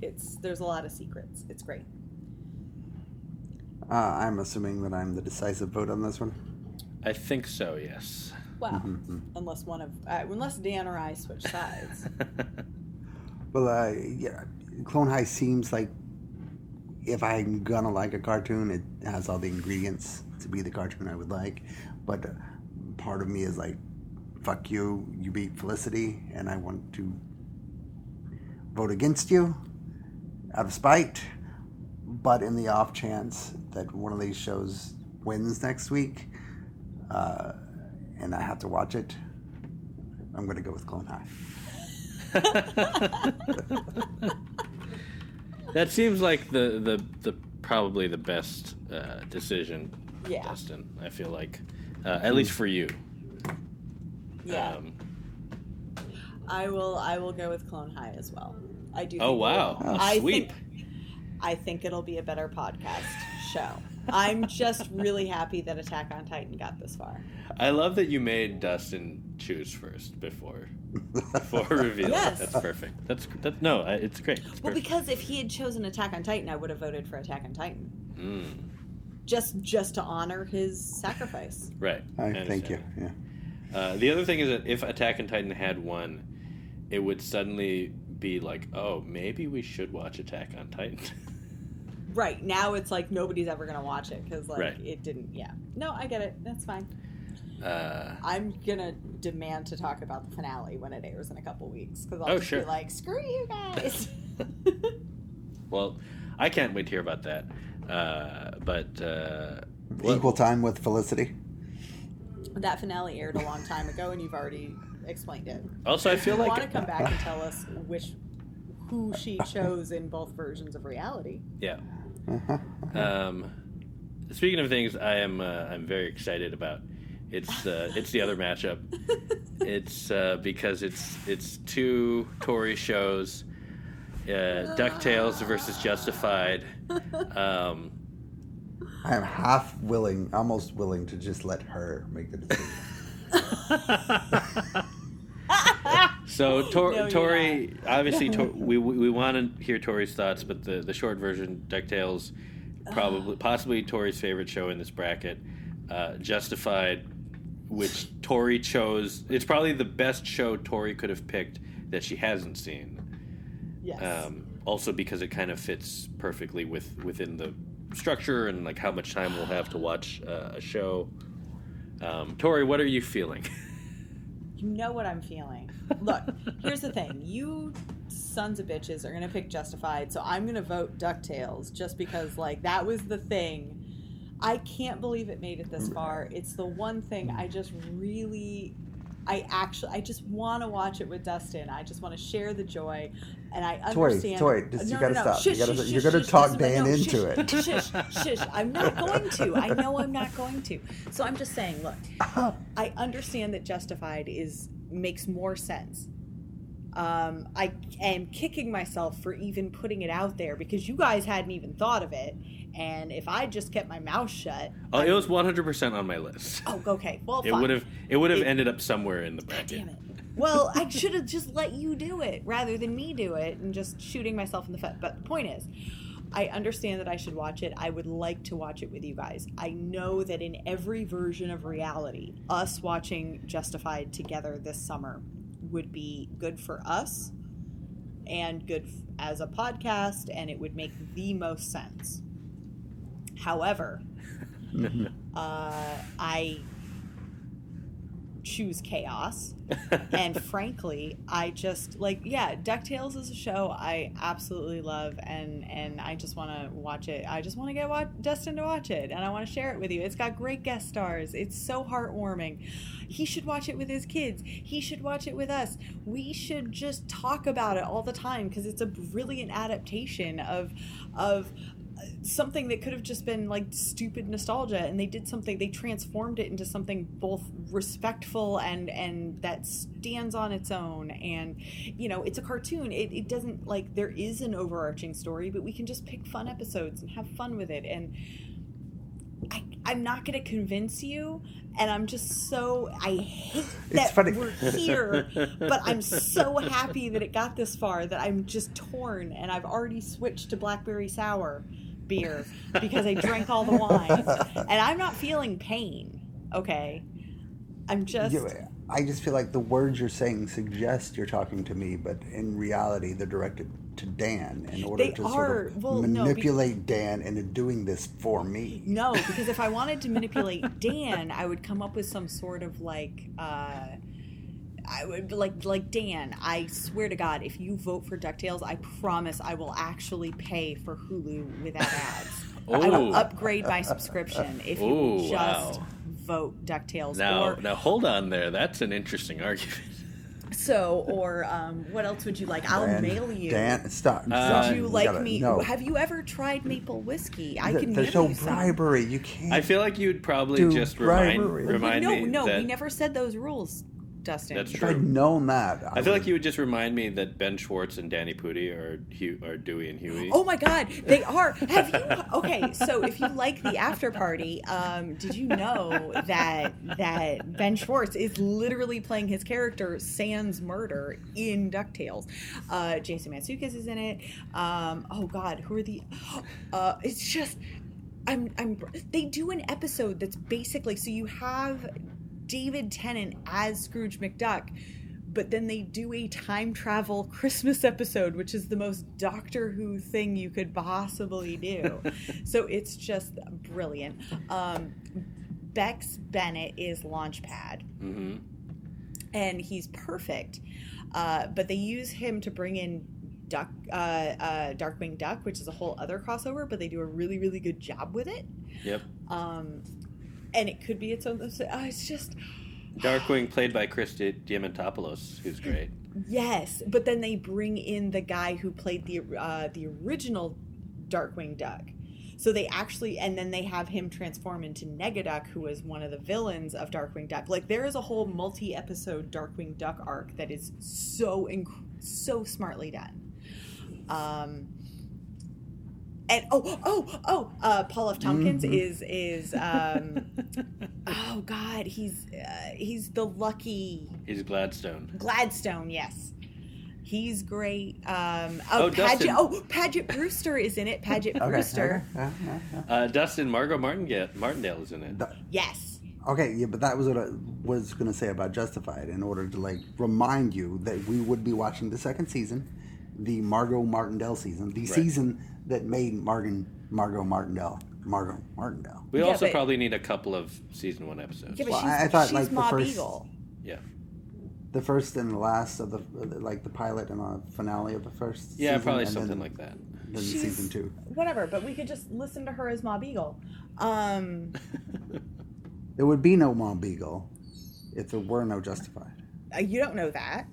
it's there's a lot of secrets it's great Uh, I'm assuming that I'm the decisive vote on this one. I think so. Yes. well unless one of uh, unless dan or i switch sides [laughs] Well, uh, yeah, Clone High seems like if I'm gonna like a cartoon, it has all the ingredients to be the cartoon I would like. But part of me is like, fuck you, you beat Felicity, and I want to vote against you out of spite. But in the off chance that one of these shows wins next week, uh, and I have to watch it, I'm gonna go with Clone High. [laughs] That seems like the the, the probably the best uh, decision, Yeah. Dustin. I feel like, uh, at least for you. yeah Um, I will. I will go with Clone High as well. I do. Oh think wow, a I sweep. think. I think it'll be a better podcast show. I'm just really happy that Attack on Titan got this far. I love that you made Dustin choose first before before [laughs] reveal. Yes. That's perfect. That's that, no, it's great. It's Well, perfect. because if he had chosen Attack on Titan, I would have voted for Attack on Titan. Mm, Just, just to honor his sacrifice. [laughs] right. I, I thank you. Yeah. Uh, the other thing is that if Attack on Titan had won, it would suddenly be like, oh, maybe we should watch Attack on Titan. Right now, it's like nobody's ever gonna watch it because like Right. it didn't. Yeah. No, I get it. That's fine. Uh, I'm gonna demand to talk about the finale when it airs in a couple weeks because I'll Oh, just sure. be like, "Screw you guys." [laughs] [laughs] well, I can't wait to hear about that. Uh, but uh, well- Equal time with Felicity. that finale aired a long time ago, and you've already explained it. also, I feel like you like want to come back and tell us which who she chose in both versions of reality. yeah. Uh-huh. [laughs] Um, speaking of things, I am uh, I'm very excited about. It's uh, it's the other matchup. It's uh, because it's it's two Tori shows, uh, Ducktales versus Justified. Um, I am half willing, almost willing to just let her make the decision. [laughs] so [laughs] Tor- No, Tori, obviously, Tor- [laughs] we we, we want to hear Tori's thoughts, but the the short version, Ducktales, probably possibly Tori's favorite show in this bracket. Uh, Justified, which Tori chose. It's probably the best show Tori could have picked that she hasn't seen. Yes. Um, also because it kind of fits perfectly with within the structure and like how much time we'll have to watch uh, a show. Um, Tori, what are you feeling? [laughs] You know what I'm feeling. Look, here's the thing. You sons of bitches are going to pick Justified, so I'm going to vote DuckTales just because, like, that was the thing. I can't believe it made it this far. It's the one thing I just really. I actually, I just want to watch it with Dustin. I just want to share the joy, and I Tori, understand. Tori, just- you No, gotta no, no. stop. you gotta, shush, you're gonna talk This Dan no, into shush, it. Shush, shush. I'm not going to. I know I'm not going to. So I'm just saying. Look, [laughs] I understand that Justified is makes more sense. Um, I am kicking myself for even putting it out there because you guys hadn't even thought of it. And if I just kept my mouth shut, Oh, I- it was 100% on my list. Oh, okay. Well, It fine. would have it would have It- ended up somewhere in the bracket. damn it. Well, I should have just let you do it rather than me do it and just shooting myself in the foot. But the point is, I understand that I should watch it. I would like to watch it with you guys. I know that in every version of reality, us watching Justified together this summer would be good for us and good as a podcast, and it would make the most sense. However, [laughs] uh, I choose chaos. [laughs] And frankly i just like yeah ducktales is a show i absolutely love and and i just want to watch it. I just want to get wa- dustin to watch it and i want to share it with you. It's got great guest stars. It's so heartwarming. He should watch it with his kids. He should watch it with us. We should just talk about it all the time because it's a brilliant adaptation of of something that could have just been like stupid nostalgia and they did something they transformed it into something both respectful and and that stands on its own. And you know it's a cartoon. It, it doesn't like there is an overarching story but we can just pick fun episodes and have fun with it. And I, I'm not going to convince you, and I'm just so I hate that we're here, but I'm so happy that it got this far that I'm just torn, and I've already switched to blackberry sour beer because I drank all the wine, and I'm not feeling pain. Okay, I'm just I just feel like the words you're saying suggest you're talking to me, but in reality, they're directed to Dan in order to are. sort of Well, no, be- manipulate Dan into doing this for me. No, because if I wanted to [laughs] manipulate Dan, I would come up with some sort of like uh I would like like Dan, I swear to God, if you vote for DuckTales, I promise I will actually pay for Hulu without ads. [laughs] I will upgrade my subscription if you Ooh, just wow. vote DuckTales. Now, or now hold on there. That's an interesting argument. [laughs] so or um what else would you like? I'll Dan, mail you. Dan, stop. Uh, stop. would you like gotta- me? No, Have you ever tried maple whiskey? I Th- can there's mail no you some. bribery. You can't. I feel like you'd probably just remind bribery. remind no, me no, that we never said those rules. Dustin. That's If true. I'd known that, I feel like you would just remind me that Ben Schwartz and Danny Pudi are Hugh, are Dewey and Huey. Oh my God, they [laughs] are. Have you? Okay, so if you like the after party, um, did you know that that Ben Schwartz is literally playing his character Sans Murder in Ducktales? Uh, Jason Mantzoukas is in it. Um, oh God, who are the? [gasps] Uh, it's just. I'm, I'm. They do an episode that's basically so you have David Tennant as Scrooge McDuck, but then they do a time travel Christmas episode, which is the most Doctor Who thing you could possibly do. [laughs] so it's just brilliant. Um, Beck Bennett is Launchpad, hmm and he's perfect. Uh, but they use him to bring in Duck, uh, uh, Darkwing Duck, which is a whole other crossover, but they do a really, really good job with it. Yep. Um, and it could be its own. Uh, it's just [gasps] Darkwing, played by Chris Di- Diamantopoulos, who's great. Yes, but then they bring in the guy who played the uh, the original Darkwing Duck. So they actually, and then they have him transform into Negaduck, who was one of the villains of Darkwing Duck. Like there is a whole multi-episode Darkwing Duck arc that is so inc- so smartly done. Um, and oh oh oh, uh, Paul F. Tompkins Mhm. is is um, [laughs] oh god, he's uh, he's the lucky He's Gladstone. Gladstone, yes. He's great. Um, Oh, oh, Paget, oh, Paget Brewster is in it. [laughs] Paget Okay, Brewster. okay, yeah, yeah, yeah. Uh, Dustin Margo Martingale, Martindale is in it. Th- Yes. Okay, yeah, but that was what I was going to say about Justified. In order to like remind you that we would be watching the second season, the Margo Martindale season, the season that made Margon Margo Martindale Margo Martindale. We Yeah, also but- probably need a couple of season one episodes. Yeah, but Well, she's, I- I thought, she's like, the first- Beagle. yeah. The first and the last of the like the pilot and the finale of the first. Yeah, season, probably and something then, like that. Then She's- season two. Whatever, but we could just listen to her as Ma Beagle. Um, [laughs] There would be no Mom Beagle if there were no Justified. uh, you don't know that.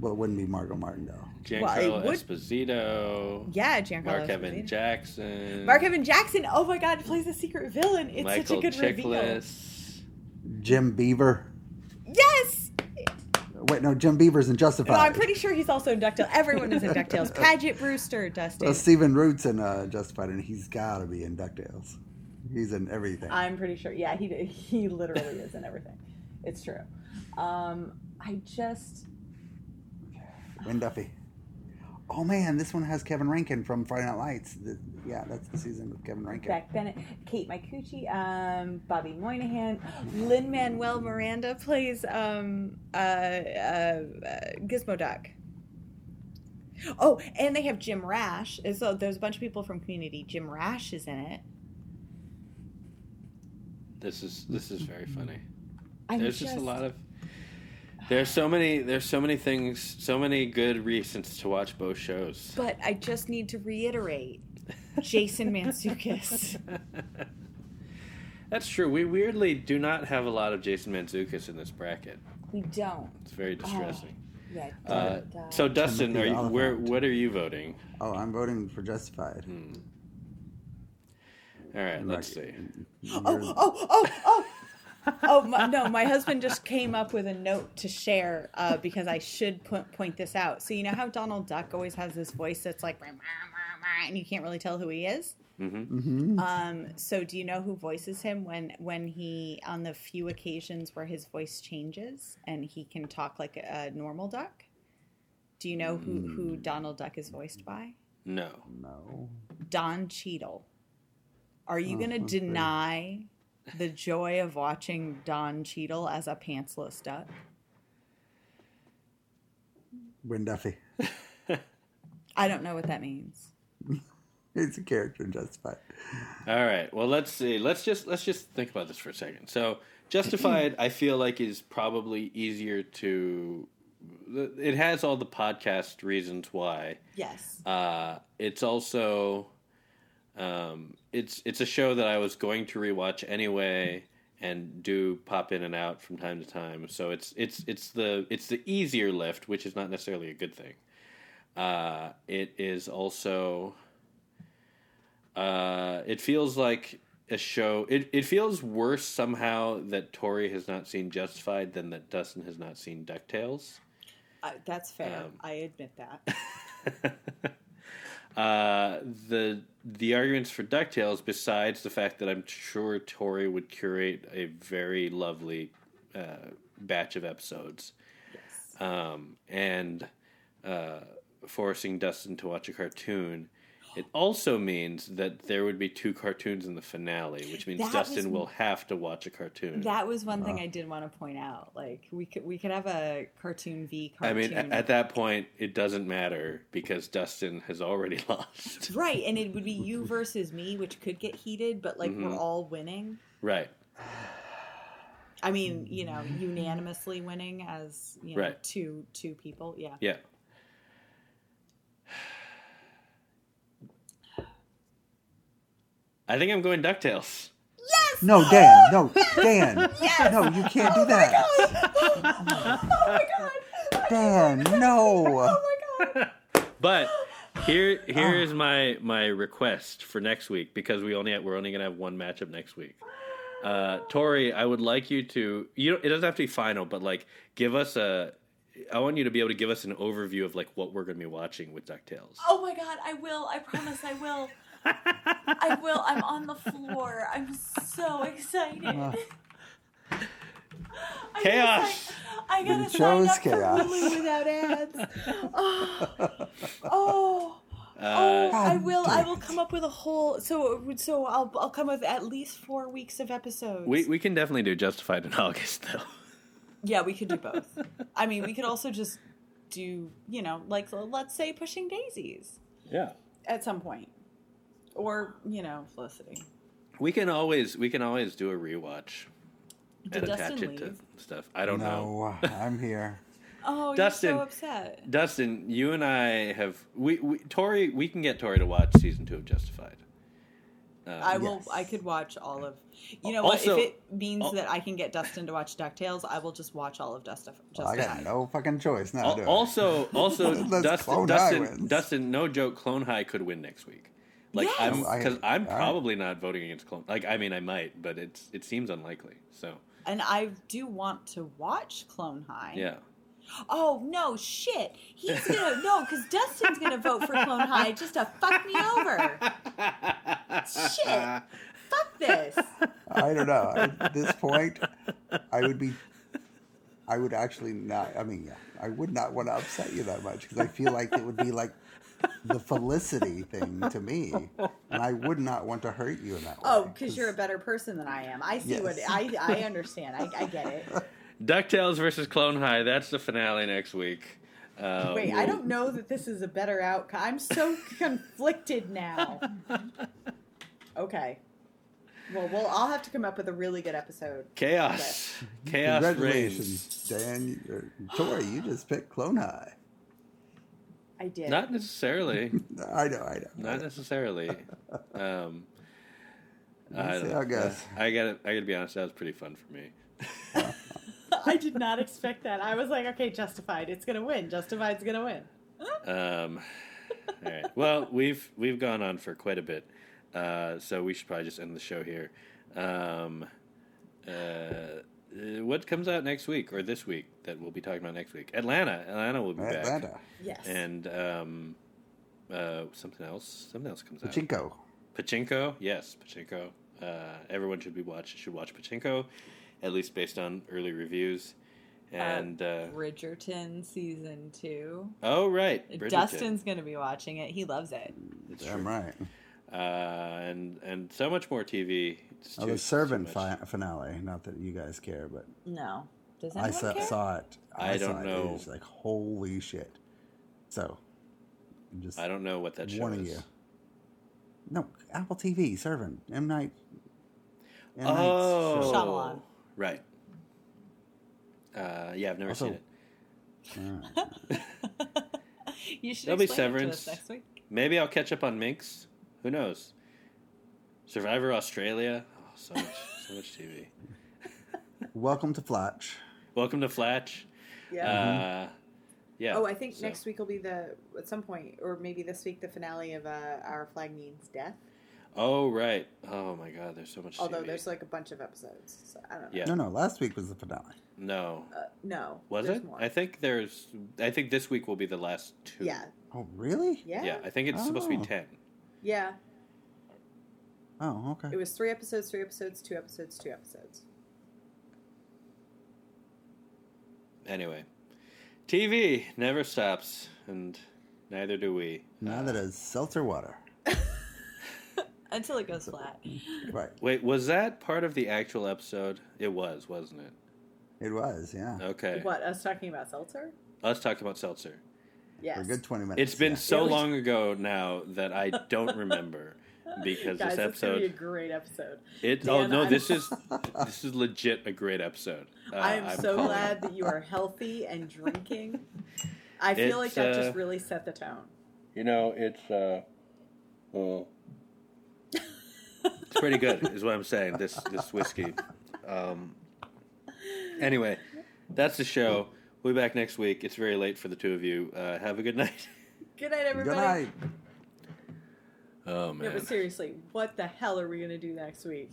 Well, it wouldn't be Margo Martindale. Giancarlo it would- Esposito. Yeah, Giancarlo Mark Evan Jackson. Mark Evan Jackson. Oh my God, plays a secret villain. It's Michael such a good reveal. Chiklis. Jim Beaver. Yes. Wait, no, Jim Beaver's in Justified. No, I'm pretty sure he's also in Ducktales. Everyone is in Ducktales. [laughs] Paget Brewster, Dustin. Well, Stephen Root's in uh, Justified, and he's got to be in Ducktales. He's in everything. I'm pretty sure. Yeah, he he literally is in everything. It's true. Um, I just Wynn Duffy. Oh man, this one has Kevin Rankin from Friday Night Lights. The- yeah, that's the season with Kevin Rankin. Beck Bennett, Kate Micucci, um, Bobby Moynihan, Lin Manuel Miranda plays um, uh, uh, uh, Gizmo Duck. Oh, and they have Jim Rash. So there's a bunch of people from Community. Jim Rash is in it. This is this is very funny. I'm There's just, a lot of there's so many there's so many things so many good reasons to watch both shows. But I just need to reiterate, Jason Mantzoukas. [laughs] That's true. We weirdly do not have a lot of Jason Mantzoukas in this bracket. we don't. It's very distressing. Yeah. Uh, uh, so Dustin, are you, where what are you voting? Oh, I'm voting for Justified. Hmm. All right, let's see. Oh, oh, oh, oh. [laughs] Oh my, no! My husband just came up with a note to share uh, because I should point point this out. So you know how Donald Duck always has this voice that's like, "Rah, rah, rah, rah," and you can't really tell who he is. Mm-hmm. Um, so do you know who voices him when when he on the few occasions where his voice changes and he can talk like a, a normal duck? Do you know who who Donald Duck is voiced by? No. No. Don Cheadle. Are you Oh, going to that's weird. deny the joy of watching Don Cheadle as a pantsless duck? Wynn Duffy. [laughs] I don't know what that means. [laughs] He's a character in Justified. All right. Well, let's see. Let's just let's just think about this for a second. So, Justified, I feel like is probably easier to. It has all the podcast reasons why. Yes. Uh, it's also, um, it's it's a show that I was going to rewatch anyway, and do pop in and out from time to time. So it's it's it's the it's the easier lift, which is not necessarily a good thing. Uh, it is also. Uh, it feels like a show. It it feels worse somehow that Tori has not seen Justified than that Dustin has not seen Ducktales. Uh, that's fair. Um, I admit that. [laughs] uh, the the arguments for Ducktales, besides the fact that I'm sure Tori would curate a very lovely uh, batch of episodes, Yes. um, and uh, forcing Dustin to watch a cartoon. It also means that there would be two cartoons in the finale, which means That Dustin was- will have to watch a cartoon. That was one thing I did want to point out. Like we could we could have a cartoon v cartoon. I mean, a- at that point, it doesn't matter because Dustin has already [laughs] lost. right, and it would be you versus me, which could get heated, but like Mm-hmm. we're all winning. Right. I mean, you know, unanimously winning as you know Right. two two people. Yeah. Yeah. I think I'm going DuckTales. Yes. No, Dan. No, Dan. Yes! No, you can't do that. Oh my god! Dan, no. Oh my god! But here Oh. here is my my request for next week because we only have, we're only gonna have one matchup next week. Uh, Tori, I would like you to you. know It doesn't have to be final, but like give us a. I want you to be able to give us an overview of like what we're gonna be watching with Ducktales. Oh my god, I will. I promise I will. I will. I'm on the floor. I'm so excited. Uh. [laughs] I Chaos. Gotta sign, I gotta You sign chose up chaos. for Hulu without ads. Oh, [laughs] oh, Uh, oh I will. I will come up with a whole. So, so I'll I'll come up with at least four weeks of episodes. we we can definitely do Justified in August though. Yeah, we could do both. [laughs] I mean, we could also just do you know, like let's say pushing daisies Yeah. at some point, or you know, Felicity. We can always we can always do a rewatch Did and attach Dustin it to stuff. I don't know. I'm here. [laughs] Oh, Dustin. you're so upset. Dustin, you and I have we, we Tori. We can get Tori to watch season two of Justified. Uh, I will. Yes. I could watch all of. You know Also- what? If it means al- that I can get Dustin to watch Ducktales, I will just watch all of Dustin. Well, I got no fucking choice now. al- also, [laughs] also, Dustin, Dustin. Dustin, no joke, Clone High could win next week. Like Yes! I'm oh, because I'm all right. probably not voting against Clone. Like I mean, I might, but it's it seems unlikely. So And I do want to watch Clone High. yeah, Oh no, shit! He's gonna [laughs] no, because Dustin's gonna vote for Clone High just to fuck me over. Shit! Fuck this. I don't know. At this point, I would be. I would actually not. I mean, yeah, I would not want to upset you that much because I feel like it would be like the Felicity thing to me, and I would not want to hurt you in that way. Oh, because you're a better person than I am. I see Yes. what I I understand. I, I get it. [laughs] Ducktales versus Clone High. That's the finale next week. Uh, Wait, I don't know that this is a better outcome. I'm so [laughs] conflicted now. Okay. Well, well, I'll have to come up with a really good episode. Chaos, chaos reigns. Congratulations, Dan. Or, Tori, you just picked Clone High. I did. Not necessarily. [laughs] I know. I know. Not necessarily. Um, I, Let's see how it goes. I gotta, I gotta be honest. That was pretty fun for me. [laughs] I did not expect that. I was like, okay, Justified. It's gonna win. Justified's gonna win. Um, all right. Well, we've we've gone on for quite a bit, uh, so we should probably just end the show here. Um, uh, uh, what comes out next week or this week that we'll be talking about next week? Atlanta. Atlanta will be back, Atlanta. Yes. and um, uh, something else. Something else comes out. Pachinko. Pachinko, yes, Pachinko. Uh, everyone should be watch should watch Pachinko, at least based on early reviews. And uh, Bridgerton season two. oh right, Bridgerton. Dustin's gonna be watching it. He loves it. It's Damn true. right. Uh, and and so much more TV. It's Oh, too- the Servant fi- finale. Not that you guys care, but No. Does I anyone saw, care? saw it. I saw don't it. know. It was like holy shit. So, I'm just I don't know what that show warning is. you. No, Apple TV Servant M Night. M. Night's Oh, show. Shyamalan. right. Uh, yeah, I've never Also- seen it. Alright. [laughs] you should There'll be explain it to Severance. us next week. Maybe I'll catch up on Minx. Who knows? Survivor Australia. Oh, so much, so much TV. [laughs] Welcome to Flatch. Welcome to Flatch. Yeah. Uh, yeah. oh, I think so- next week will be the at some point, or maybe this week, the finale of uh, Our Flag Means Death. Oh right. Oh my God. There's so much. Although TV. there's like a bunch of episodes, so I don't know. Yeah. No, no. Last week was the finale. no. Uh, no. Was it? More. I think there's. I think this week will be the last two. Yeah. Oh, really? Yeah. Yeah. I think it's supposed to be Oh. ten. Yeah. Oh, okay. It was three episodes, three episodes, two episodes, two episodes. Anyway, TV never stops, and neither do we. Now that it's seltzer water. [laughs] Until it goes flat. [laughs] Right. Wait, was that part of the actual episode? It was, wasn't it? It was, yeah. Okay. What, us talking about seltzer? Us talking about seltzer. Yes. For a good 20 minutes. It's been yeah. so It was- long ago now that I don't remember because Guys, this episode it's gonna be a great episode. It oh no, I'm- this is this is legit a great episode. Uh, [laughs] I am I'm so calling glad it. that you are healthy and drinking. [laughs] I feel like that uh, just really set the tone. You know, it's uh, well, [laughs] it's pretty good, is what I'm saying. This this whiskey. Um, anyway, that's the show. We'll be back next week. It's very late for the two of you. Uh, have a good night. [laughs] Good night, everybody. Good night. Oh man. No, but seriously, what the hell are we gonna do next week?